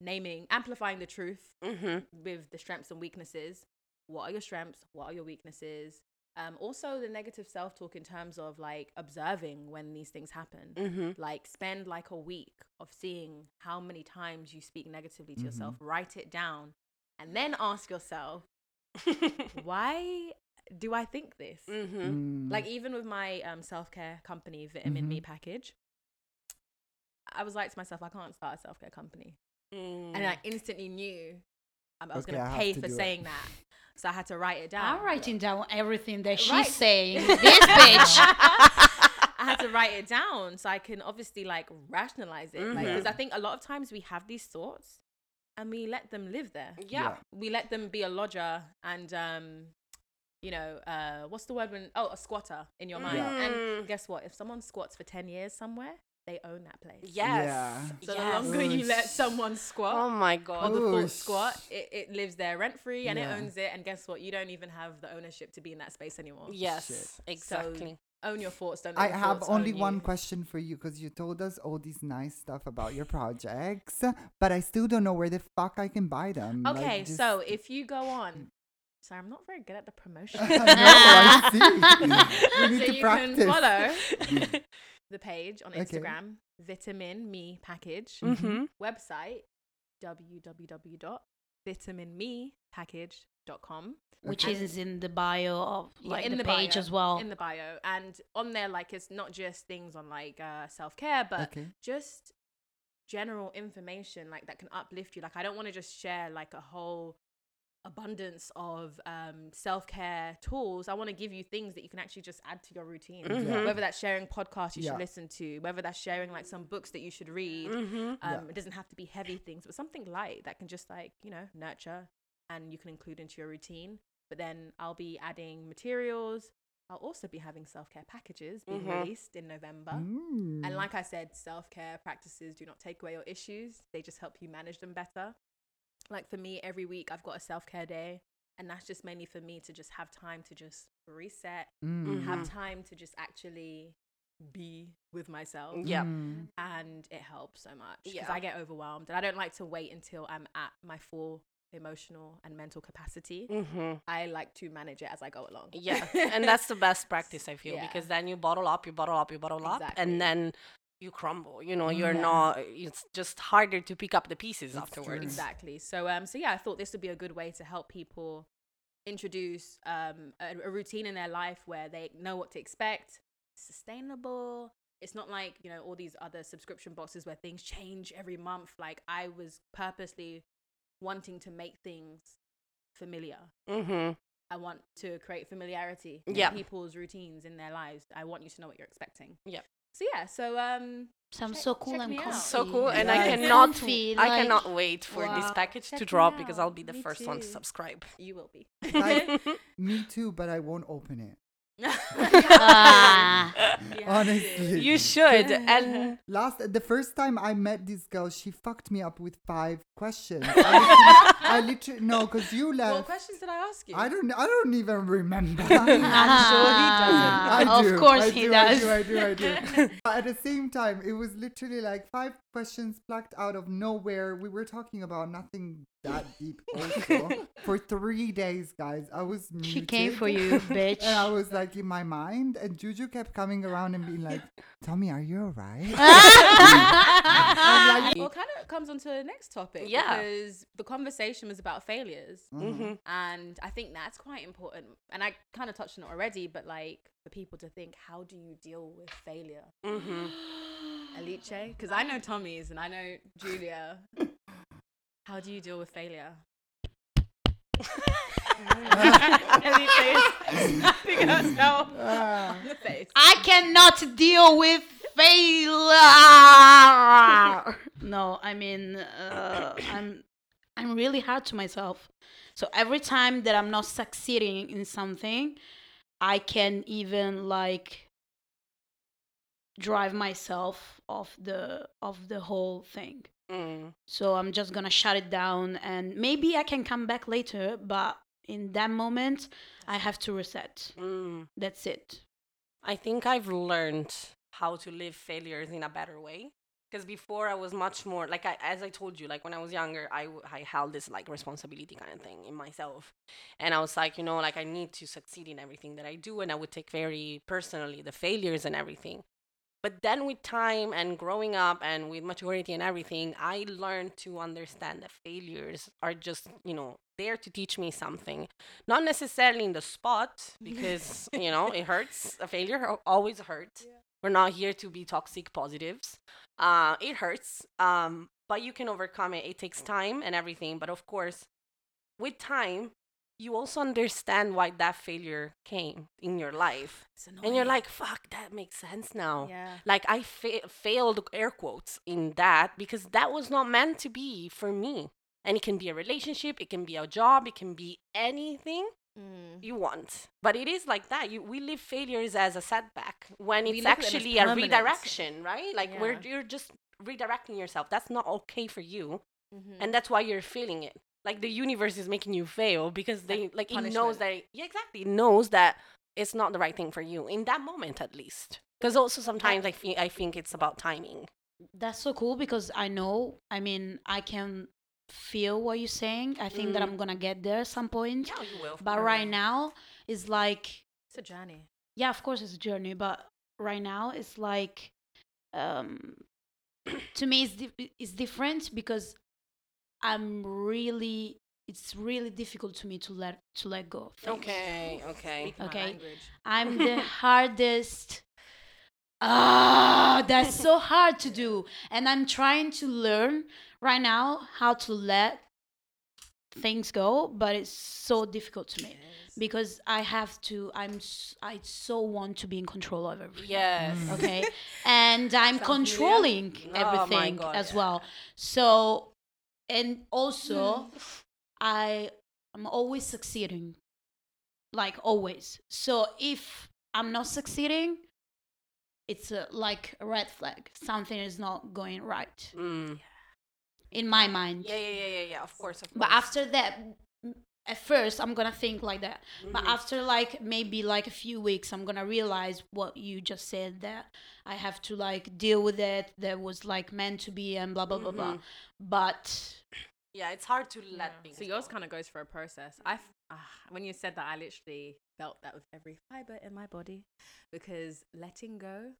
[SPEAKER 2] naming, amplifying the truth
[SPEAKER 1] Mm-hmm.
[SPEAKER 2] with the strengths and weaknesses. What are your strengths? What are your weaknesses? Um, also, the negative self talk in terms of like observing when these things happen.
[SPEAKER 1] Mm-hmm.
[SPEAKER 2] Like, spend like a week of seeing how many times you speak negatively to
[SPEAKER 4] Mhm.
[SPEAKER 2] yourself, write it down, and then ask yourself, why do I think this?
[SPEAKER 1] mm-hmm.
[SPEAKER 4] Mm.
[SPEAKER 2] Like, even with my um, self care company, Vitamin Me
[SPEAKER 4] Mhm.
[SPEAKER 2] package, I was like to myself, I can't start a self care company
[SPEAKER 1] Mm.
[SPEAKER 2] and I instantly knew I was
[SPEAKER 4] Okay,
[SPEAKER 2] going to pay for
[SPEAKER 4] do it.
[SPEAKER 2] saying that. So I had to write it down.
[SPEAKER 3] I'm writing down everything that she's
[SPEAKER 2] Right.
[SPEAKER 3] saying. This bitch.
[SPEAKER 2] I had to write it down so I can obviously like rationalize it. Because I think a lot of times we have these thoughts and we let them live there.
[SPEAKER 1] yeah.
[SPEAKER 2] We let them be a lodger and um you know, uh, what's the word when oh a squatter in your mind.
[SPEAKER 1] Yeah.
[SPEAKER 2] And guess what? If someone squats for ten years somewhere, they own that place.
[SPEAKER 1] Yes.
[SPEAKER 4] Yeah.
[SPEAKER 2] So
[SPEAKER 1] yes.
[SPEAKER 2] the longer you let someone squat,
[SPEAKER 1] Oh my
[SPEAKER 2] or
[SPEAKER 1] god.
[SPEAKER 2] the thought squat, it, it lives there rent free and
[SPEAKER 4] Yeah.
[SPEAKER 2] it owns it. And guess what? You don't even have the ownership to be in that space anymore.
[SPEAKER 1] Yes.
[SPEAKER 4] Shit.
[SPEAKER 1] Exactly.
[SPEAKER 2] Own your thoughts. Don't.
[SPEAKER 4] I have
[SPEAKER 2] thoughts
[SPEAKER 4] only one
[SPEAKER 2] you.
[SPEAKER 4] question for you because you told us all these nice stuff about your projects, but I still don't know where the fuck I can buy them. like,
[SPEAKER 2] Okay,
[SPEAKER 4] just-
[SPEAKER 2] so if you go on, sorry, I'm not very good at the promotion.
[SPEAKER 4] no, I see. we need
[SPEAKER 2] so
[SPEAKER 4] to
[SPEAKER 2] you
[SPEAKER 4] practice.
[SPEAKER 2] can follow the page on
[SPEAKER 4] Okay.
[SPEAKER 2] Instagram, Vitamin Me Package
[SPEAKER 1] mm-hmm.
[SPEAKER 2] website www.vitaminmepackage.com.
[SPEAKER 3] Which
[SPEAKER 4] Okay.
[SPEAKER 3] is in the bio of
[SPEAKER 2] Yeah,
[SPEAKER 3] like
[SPEAKER 2] in
[SPEAKER 3] the,
[SPEAKER 2] the
[SPEAKER 3] page
[SPEAKER 2] bio,
[SPEAKER 3] as well.
[SPEAKER 2] in the bio and on there like it's not just things on like uh, self-care but
[SPEAKER 4] Okay.
[SPEAKER 2] just general information like that can uplift you like i don't want to just share like a whole abundance of um, self-care tools i want to give you things that you can actually just add to your routine
[SPEAKER 1] Mhm.
[SPEAKER 2] whether that's sharing podcasts you
[SPEAKER 4] Yeah.
[SPEAKER 2] should listen to whether that's sharing like some books that you should read
[SPEAKER 1] Mm-hmm.
[SPEAKER 2] um,
[SPEAKER 4] Yeah.
[SPEAKER 2] it doesn't have to be heavy things but something light that can just like you know nurture and you can include into your routine but then i'll be adding materials i'll also be having self-care packages being
[SPEAKER 1] Mhm.
[SPEAKER 2] released in november
[SPEAKER 4] Mm.
[SPEAKER 2] and like I said, self care practices do not take away your issues, they just help you manage them better. Like for me, every week I've got a self care day, and that's just mainly for me to just have time to just reset,
[SPEAKER 4] Mm.
[SPEAKER 2] have
[SPEAKER 1] Mhm.
[SPEAKER 2] time to just actually be with myself.
[SPEAKER 1] Yeah.
[SPEAKER 4] Mm.
[SPEAKER 2] And it helps so much because
[SPEAKER 1] Yeah.
[SPEAKER 2] I get overwhelmed, and I don't like to wait until I'm at my full emotional and mental capacity.
[SPEAKER 1] Mm-hmm.
[SPEAKER 2] I like to manage it as I go along.
[SPEAKER 1] Yeah, and that's the best practice I feel
[SPEAKER 2] Yeah.
[SPEAKER 1] because then you bottle up, you bottle up, you bottle up, and then you crumble. You know, you're
[SPEAKER 2] Yeah.
[SPEAKER 1] not. It's just harder to pick up the pieces
[SPEAKER 4] That's
[SPEAKER 1] afterwards.
[SPEAKER 4] true.
[SPEAKER 2] Exactly. So um so yeah, I thought this would be a good way to help people introduce um a, a routine in their life where they know what to expect, sustainable. It's not like, you know, all these other subscription boxes where things change every month. Like I was purposely wanting to make things familiar.
[SPEAKER 1] Mm-hmm.
[SPEAKER 2] I want to create familiarity in people's routines in their lives. I want you to know what you're expecting.
[SPEAKER 1] Yeah.
[SPEAKER 2] So yeah, so um
[SPEAKER 3] Sounds
[SPEAKER 2] Check-
[SPEAKER 3] so cool
[SPEAKER 2] check
[SPEAKER 3] and
[SPEAKER 2] me
[SPEAKER 3] comfy.
[SPEAKER 1] So cool, and I
[SPEAKER 4] Yes.
[SPEAKER 1] cannot.
[SPEAKER 3] Comfy,
[SPEAKER 1] I cannot wait for this package
[SPEAKER 2] Check
[SPEAKER 1] to drop because I'll be the
[SPEAKER 2] Me
[SPEAKER 1] first one to subscribe.
[SPEAKER 2] you will be.
[SPEAKER 4] Guys, Me too, but I won't open it.
[SPEAKER 3] Ah.
[SPEAKER 4] Honestly.
[SPEAKER 1] you should, and
[SPEAKER 4] Last, the first time I met this girl, she fucked me up with five questions. I literally, I literally no, because you
[SPEAKER 2] what
[SPEAKER 4] left.
[SPEAKER 2] questions did I ask you?
[SPEAKER 4] I don't. I don't even remember.
[SPEAKER 2] I'm sure he doesn't.
[SPEAKER 4] I
[SPEAKER 3] of
[SPEAKER 4] do,
[SPEAKER 3] course
[SPEAKER 4] I
[SPEAKER 3] he
[SPEAKER 4] do,
[SPEAKER 3] does.
[SPEAKER 4] I do, I do, I do. but at the same time, it was literally like five questions plucked out of nowhere. We were talking about nothing that deep also. for three days, guys, I was
[SPEAKER 3] She came for you, bitch.
[SPEAKER 4] And I was like in my mind, and Juju kept coming around and being like, Tommy, are you alright?
[SPEAKER 2] well, kind of comes on to the next topic.
[SPEAKER 1] Yeah.
[SPEAKER 2] Because the conversation was about failures.
[SPEAKER 1] Mm-hmm.
[SPEAKER 2] And I think that's quite important. And I kind of touched on it already, but like for people to think, how do you deal with failure?
[SPEAKER 1] Mm-hmm.
[SPEAKER 2] Alice? Because I know Tommy's and I know Julia. How do you deal with failure? Alice is slapping herself
[SPEAKER 4] Ah.
[SPEAKER 2] on the face.
[SPEAKER 3] I cannot deal with failure. no, I mean, uh, I'm I'm really hard to myself. So every time that I'm not succeeding in something, I can even like drive myself off the of the whole thing.
[SPEAKER 1] Mm.
[SPEAKER 3] So I'm just gonna shut it down, and maybe I can come back later. But in that moment, I have to reset.
[SPEAKER 1] Mm.
[SPEAKER 3] That's it.
[SPEAKER 1] I think I've learned how to live failures in a better way. Because before I was much more like I, as I told you, like when I was younger, I held this like responsibility kind of thing in myself, and I was like, you know, like I need to succeed in everything that I do, and I would take very personally the failures and everything. But then with time and growing up and with maturity and everything, I learned to understand that failures are just, you know, there to teach me something. Not necessarily in the spot, because, you know, it hurts. A failure always hurts. We're not here to be toxic positives. Uh, it hurts, um, but you can overcome it. It takes time and everything. But of course, with time, you also understand why that failure came in your life. And you're like, fuck, that makes sense now.
[SPEAKER 2] yeah.
[SPEAKER 1] Like I fa- failed air quotes in that because that was not meant to be for me. And it can be a relationship, it can be a job, it can be anything
[SPEAKER 2] Mm.
[SPEAKER 1] you want. But it is like that. You we live failures as a setback when
[SPEAKER 2] We
[SPEAKER 1] it's
[SPEAKER 2] look at them as
[SPEAKER 1] actually a redirection, right? Like where
[SPEAKER 2] Yeah.
[SPEAKER 1] you're just redirecting yourself. That's not okay for you.
[SPEAKER 2] Mhm.
[SPEAKER 1] And that's why you're feeling it. Like the universe is making you fail because they like it knows
[SPEAKER 2] punishment.
[SPEAKER 1] that yeah, exactly. It knows that it's not the right thing for you in that moment at least. Because also sometimes I think I think it's about timing.
[SPEAKER 3] That's so cool because I know, I mean, I can feel what you're saying. I think that
[SPEAKER 1] Mhm.
[SPEAKER 3] I'm gonna get there at some point.
[SPEAKER 1] Yeah, you will.
[SPEAKER 3] But right now, it's like,
[SPEAKER 2] It's a journey.
[SPEAKER 3] yeah, of course, it's a journey, but right now, it's like, um, to me, it's, di- it's different because I'm really, it's really difficult to me to let to let go. of things.
[SPEAKER 1] Okay, okay.
[SPEAKER 3] Okay. I'm the hardest. Ah, that's so hard to do. And I'm trying to learn right now how to let things go, but it's so difficult to me because I have to. I'm. I so want to be in control of everything.
[SPEAKER 1] Yes.
[SPEAKER 3] Okay, and I'm
[SPEAKER 1] Sounds
[SPEAKER 3] controlling
[SPEAKER 1] familiar? Oh
[SPEAKER 3] everything
[SPEAKER 1] God,
[SPEAKER 3] as
[SPEAKER 1] yeah.
[SPEAKER 3] well. So, and also, I i'm always succeeding, like always. So if I'm not succeeding, it's a, like a red flag. Something is not going right
[SPEAKER 1] Mm.
[SPEAKER 3] in my mind.
[SPEAKER 1] Yeah, yeah, yeah, yeah, yeah. Of course, of course.
[SPEAKER 3] But after that, at first I'm gonna think like that. But
[SPEAKER 1] Mhm.
[SPEAKER 3] after like maybe like a few weeks, I'm gonna realize what you just said that I have to like deal with it. That was like meant to be and blah blah blah blah.
[SPEAKER 1] Mhm.
[SPEAKER 3] But
[SPEAKER 1] yeah, it's hard to let
[SPEAKER 2] Yeah.
[SPEAKER 1] things.
[SPEAKER 2] So yours kind of goes for a process. I ah, when you said that, I literally felt that with every fiber in my body because letting go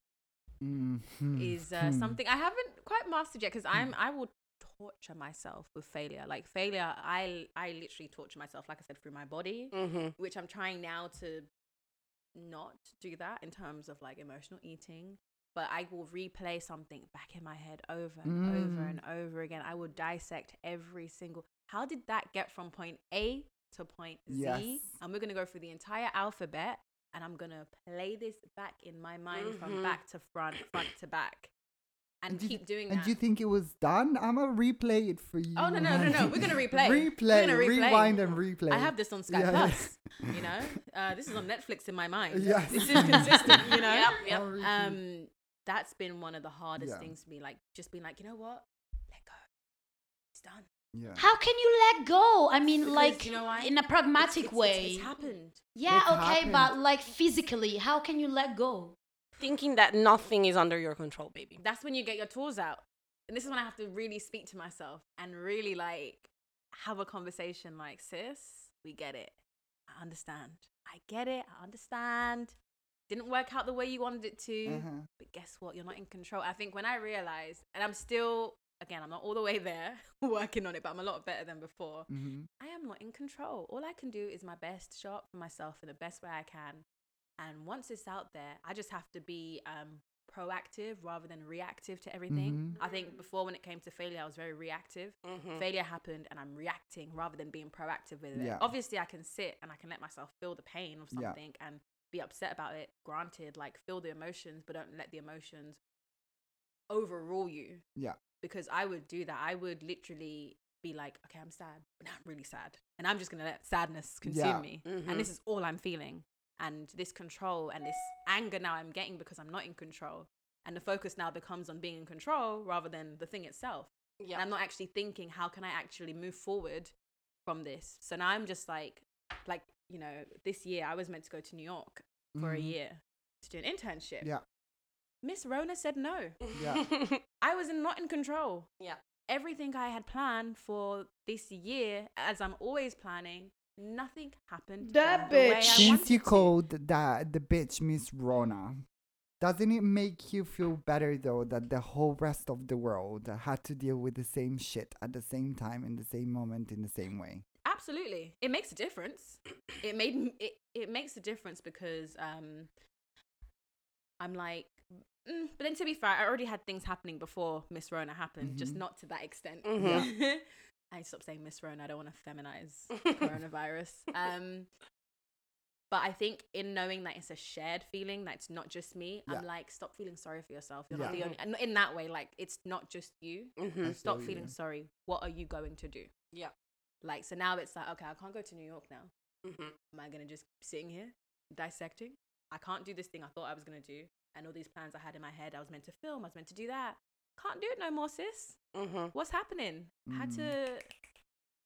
[SPEAKER 4] Mhm.
[SPEAKER 2] is uh,
[SPEAKER 4] Hmm.
[SPEAKER 2] something I haven't quite mastered yet. Because I'm I will torture myself with failure. Like failure, I I literally torture myself. Like I said, through my body,
[SPEAKER 1] Mhm.
[SPEAKER 2] which I'm trying now to not do that in terms of like emotional eating. But I will replay something back in my head over and over
[SPEAKER 4] Mm.
[SPEAKER 2] and over again. I will dissect every single. How did that get from point A to point Z?
[SPEAKER 4] Yes.
[SPEAKER 2] And we're gonna go through the entire alphabet, and I'm gonna play this back in my mind from
[SPEAKER 1] Mhm.
[SPEAKER 2] back to front, front to back, and
[SPEAKER 4] you-
[SPEAKER 2] keep doing
[SPEAKER 4] And
[SPEAKER 2] that.
[SPEAKER 4] you think it was done? I'm gonna replay it for you.
[SPEAKER 2] Oh, no, no, no, no. We're gonna replay. We're
[SPEAKER 4] replay,
[SPEAKER 2] gonna replay.
[SPEAKER 4] rewind and replay.
[SPEAKER 2] I have this on Sky
[SPEAKER 4] Yeah.
[SPEAKER 2] Plus. You know, uh, this is on Netflix in my mind.
[SPEAKER 4] Yes.
[SPEAKER 2] This is consistent. You know.
[SPEAKER 1] Yep, yep.
[SPEAKER 2] Um that's been one of the hardest
[SPEAKER 4] Yeah.
[SPEAKER 2] things for me like just being like you know what let go it's done
[SPEAKER 4] yeah.
[SPEAKER 3] how can you let go? I mean,
[SPEAKER 2] Because
[SPEAKER 3] like
[SPEAKER 2] you know why?
[SPEAKER 3] in a pragmatic
[SPEAKER 2] It's- it's-
[SPEAKER 3] way.
[SPEAKER 2] it's, happened
[SPEAKER 3] yeah,
[SPEAKER 4] It's
[SPEAKER 3] okay, but like physically, how can you let go?
[SPEAKER 1] Thinking that nothing is under your control, baby.
[SPEAKER 2] that's when you get your tools out and this is when i have to really speak to myself and really like have a conversation like, sis, we get it. I understand. I get it. I understand. Didn't work out the way you wanted it to.
[SPEAKER 4] Uh-huh.
[SPEAKER 2] But guess what? You're not in control. I think when I realized, and I'm still, again, I'm not all the way there working on it, but I'm a lot better than before.
[SPEAKER 4] hmm
[SPEAKER 2] I am not in control. All I can do is my best, show up for myself in the best way I can. And once it's out there, I just have to be um, proactive rather than reactive to everything. I think before, when it came to failure, I was very reactive.
[SPEAKER 1] Mhm.
[SPEAKER 2] Failure happened, and I'm reacting rather than being proactive with it.
[SPEAKER 4] Yeah.
[SPEAKER 2] Obviously, I can sit and I can let myself feel the pain of
[SPEAKER 4] Yeah.
[SPEAKER 2] something and be upset about it. Granted, like feel the emotions, but don't let the emotions overrule you
[SPEAKER 4] Yeah.
[SPEAKER 2] because I would do that. I would literally be like, okay, I'm sad, but now I'm really sad. And I'm just going to let sadness consume
[SPEAKER 4] Yeah.
[SPEAKER 2] me.
[SPEAKER 1] Mhm.
[SPEAKER 2] And this is all I'm feeling. And this control and this anger now I'm getting because I'm not in control. And the focus now becomes on being in control rather than the thing itself. And
[SPEAKER 1] Yeah.
[SPEAKER 2] I'm not actually thinking, how can I actually move forward from this? So now I'm just like, like, you know, this year I was meant to go to New York for a
[SPEAKER 4] Mhm.
[SPEAKER 2] year to do an internship.
[SPEAKER 4] Yeah.
[SPEAKER 2] Miss Rona said no.
[SPEAKER 4] Yeah.
[SPEAKER 2] I was in, not in control.
[SPEAKER 1] Yeah.
[SPEAKER 2] Everything I had planned for this year, as I'm always planning, nothing happened.
[SPEAKER 3] That
[SPEAKER 2] the
[SPEAKER 3] bitch.
[SPEAKER 4] Since you called that the bitch Miss Rona, doesn't it make you feel better though that the whole rest of the world had to deal with the same shit at the same time in the same moment in the same way?
[SPEAKER 2] Absolutely, it makes a difference. It made it. It makes a difference because um, I'm like, mm, but then to be fair, I already had things happening before Miss Rona happened, just
[SPEAKER 4] Mhm.
[SPEAKER 2] not to that extent.
[SPEAKER 1] Mhm.
[SPEAKER 2] I stop saying Miss Rona. I don't want to feminize coronavirus. Um, but I think in knowing that it's a shared feeling, that it's not just me,
[SPEAKER 4] Yeah.
[SPEAKER 2] I'm like, stop feeling sorry for yourself. You're not the only. and In that way, like it's not just you.
[SPEAKER 1] Mhm.
[SPEAKER 2] Stop
[SPEAKER 4] feel
[SPEAKER 2] feeling sorry. What are you going to do?
[SPEAKER 1] Yeah.
[SPEAKER 2] Like so now it's like, okay, I can't go to New York now.
[SPEAKER 1] Mhm.
[SPEAKER 2] Am I gonna just be sitting here dissecting? I can't do this thing I thought I was gonna do, and all these plans I had in my head. I was meant to film. I was meant to do that. Can't do it no more, sis.
[SPEAKER 1] Mhm.
[SPEAKER 2] What's happening? I had
[SPEAKER 4] Mm.
[SPEAKER 2] to,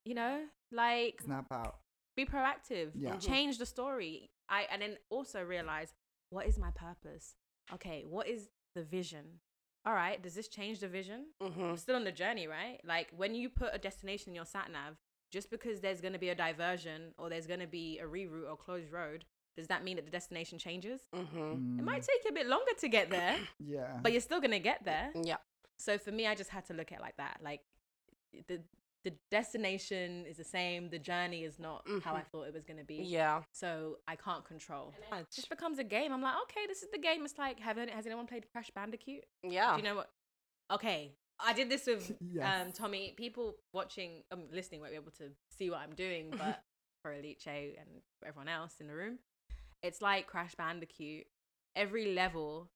[SPEAKER 2] you know, like
[SPEAKER 4] Snap out.
[SPEAKER 2] be proactive.
[SPEAKER 4] Yeah.
[SPEAKER 1] Mhm.
[SPEAKER 2] Change the story. I and then also realize what is my purpose. Okay, what is the vision? All right, does this change the vision? I'm
[SPEAKER 1] Mhm.
[SPEAKER 2] still on the journey, right? Like when you put a destination in your sat nav, just because there's going to be a diversion or there's going to be a reroute or closed road, does that mean that the destination changes?
[SPEAKER 1] Mhm.
[SPEAKER 2] It
[SPEAKER 4] Mm,
[SPEAKER 2] might take you a bit longer to get there,
[SPEAKER 4] yeah.
[SPEAKER 2] but you're still going to get there.
[SPEAKER 1] Yeah.
[SPEAKER 2] So for me, I just had to look at it like that. Like the the destination is the same, the journey is not how I thought it was going to be.
[SPEAKER 1] Yeah.
[SPEAKER 2] So I can't control.
[SPEAKER 1] Yeah.
[SPEAKER 2] It just becomes a game. I'm like, okay, this is the game. It's like, have any, has anyone played Crash Bandicoot?
[SPEAKER 1] Yeah.
[SPEAKER 2] Do you know what? Okay, I did this with um Tommy. People watching, um, listening won't be able to see what I'm doing, but for Elite and everyone else in the room, it's like Crash Bandicoot. Every level,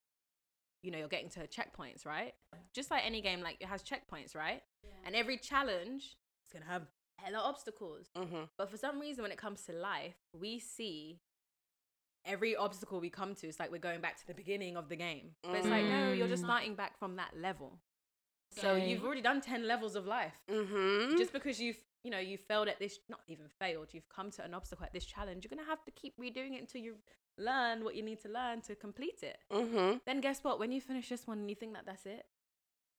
[SPEAKER 2] you know, you're getting to checkpoints, right? Just like any game, like it has checkpoints, right? And every challenge is gonna have hella obstacles.
[SPEAKER 1] Mhm.
[SPEAKER 2] But for some reason, when it comes to life, we see every obstacle we come to, it's like we're going back to the beginning of the game. But it's like, no, you're just
[SPEAKER 3] Mm.
[SPEAKER 2] starting back from that level. So
[SPEAKER 3] Okay.
[SPEAKER 2] you've already done 10 levels of life.
[SPEAKER 1] Mhm.
[SPEAKER 2] Just because you've, you know, you failed at this, not even failed, you've come to an obstacle at this challenge, you're going to have to keep redoing it until you learn what you need to learn to complete it.
[SPEAKER 1] Mhm.
[SPEAKER 2] Then guess what? When you finish this one and you think that that's it,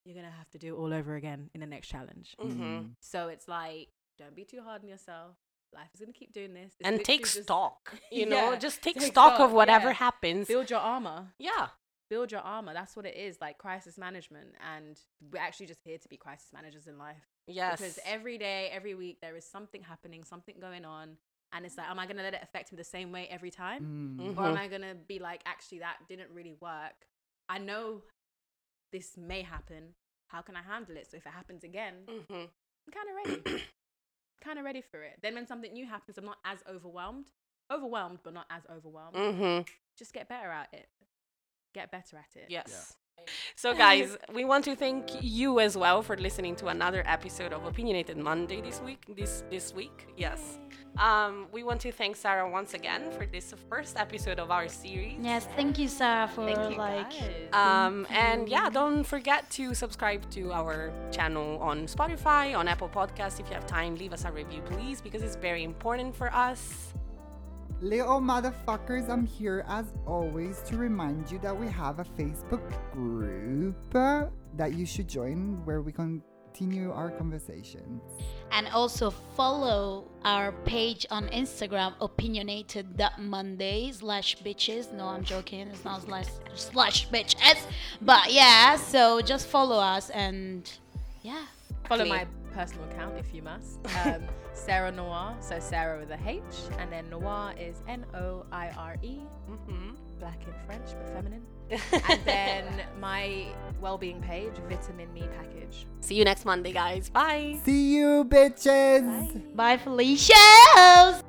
[SPEAKER 2] you're going to have to do it all over again in the next challenge.
[SPEAKER 1] Mhm.
[SPEAKER 4] Mm,
[SPEAKER 2] So it's like, don't be too hard on yourself. Life is gonna keep doing this. It's
[SPEAKER 1] And take
[SPEAKER 2] just
[SPEAKER 1] stock. You know,
[SPEAKER 2] Yeah,
[SPEAKER 1] just take
[SPEAKER 2] take
[SPEAKER 1] stock of whatever
[SPEAKER 2] yeah.
[SPEAKER 1] happens.
[SPEAKER 2] Build your armor.
[SPEAKER 1] Yeah.
[SPEAKER 2] Build your armor. That's what it is, like crisis management. And we're actually just here to be crisis managers in life.
[SPEAKER 1] Yes.
[SPEAKER 2] Because every day, every week, there is something happening, something going on. And it's like, am I gonna let it affect me the same way every time?
[SPEAKER 4] mm,
[SPEAKER 2] Or am
[SPEAKER 1] Mhm.
[SPEAKER 2] I gonna be like, actually, that didn't really work. I know this may happen. How can I handle it? So if it happens again,
[SPEAKER 1] Mhm.
[SPEAKER 2] I'm kind of ready. kind of ready for it. Then when something new happens, I'm not as overwhelmed. Overwhelmed, but not as overwhelmed.
[SPEAKER 1] Mhm.
[SPEAKER 2] Just get better at it. Get better at it.
[SPEAKER 1] Yes. So, guys, we want to thank you as well for listening to another episode of Opinionated Monday this week. This this week, yes. Um, we want to thank Sarah once again for this first episode of our series.
[SPEAKER 3] Yes, thank you, Sarah, for
[SPEAKER 2] Thank you,
[SPEAKER 3] like.
[SPEAKER 1] Um, and yeah, don't forget to subscribe to our channel on Spotify, on Apple Podcasts. If you have time, leave us a review, please, because it's very important for us.
[SPEAKER 4] Little motherfuckers, I'm here as always to remind you that we have a Facebook group that you should join where we continue our conversations.
[SPEAKER 3] And also follow our page on Instagram, opinionated opinionated.monday slash bitches. No, I'm joking. It's not slash, slash bitches. But yeah, so just follow us and yeah.
[SPEAKER 2] Follow
[SPEAKER 1] Clean.
[SPEAKER 2] my personal account if you must. Um, Sarah Noire, so Sarah with a H, and then Noire is N O I R E,
[SPEAKER 1] Mm-hmm.
[SPEAKER 2] black in French but feminine. and then my well-being page, Vitamin Me Package.
[SPEAKER 1] See you next Monday, guys. Bye.
[SPEAKER 4] See you, bitches!
[SPEAKER 3] Bye, Felicia's!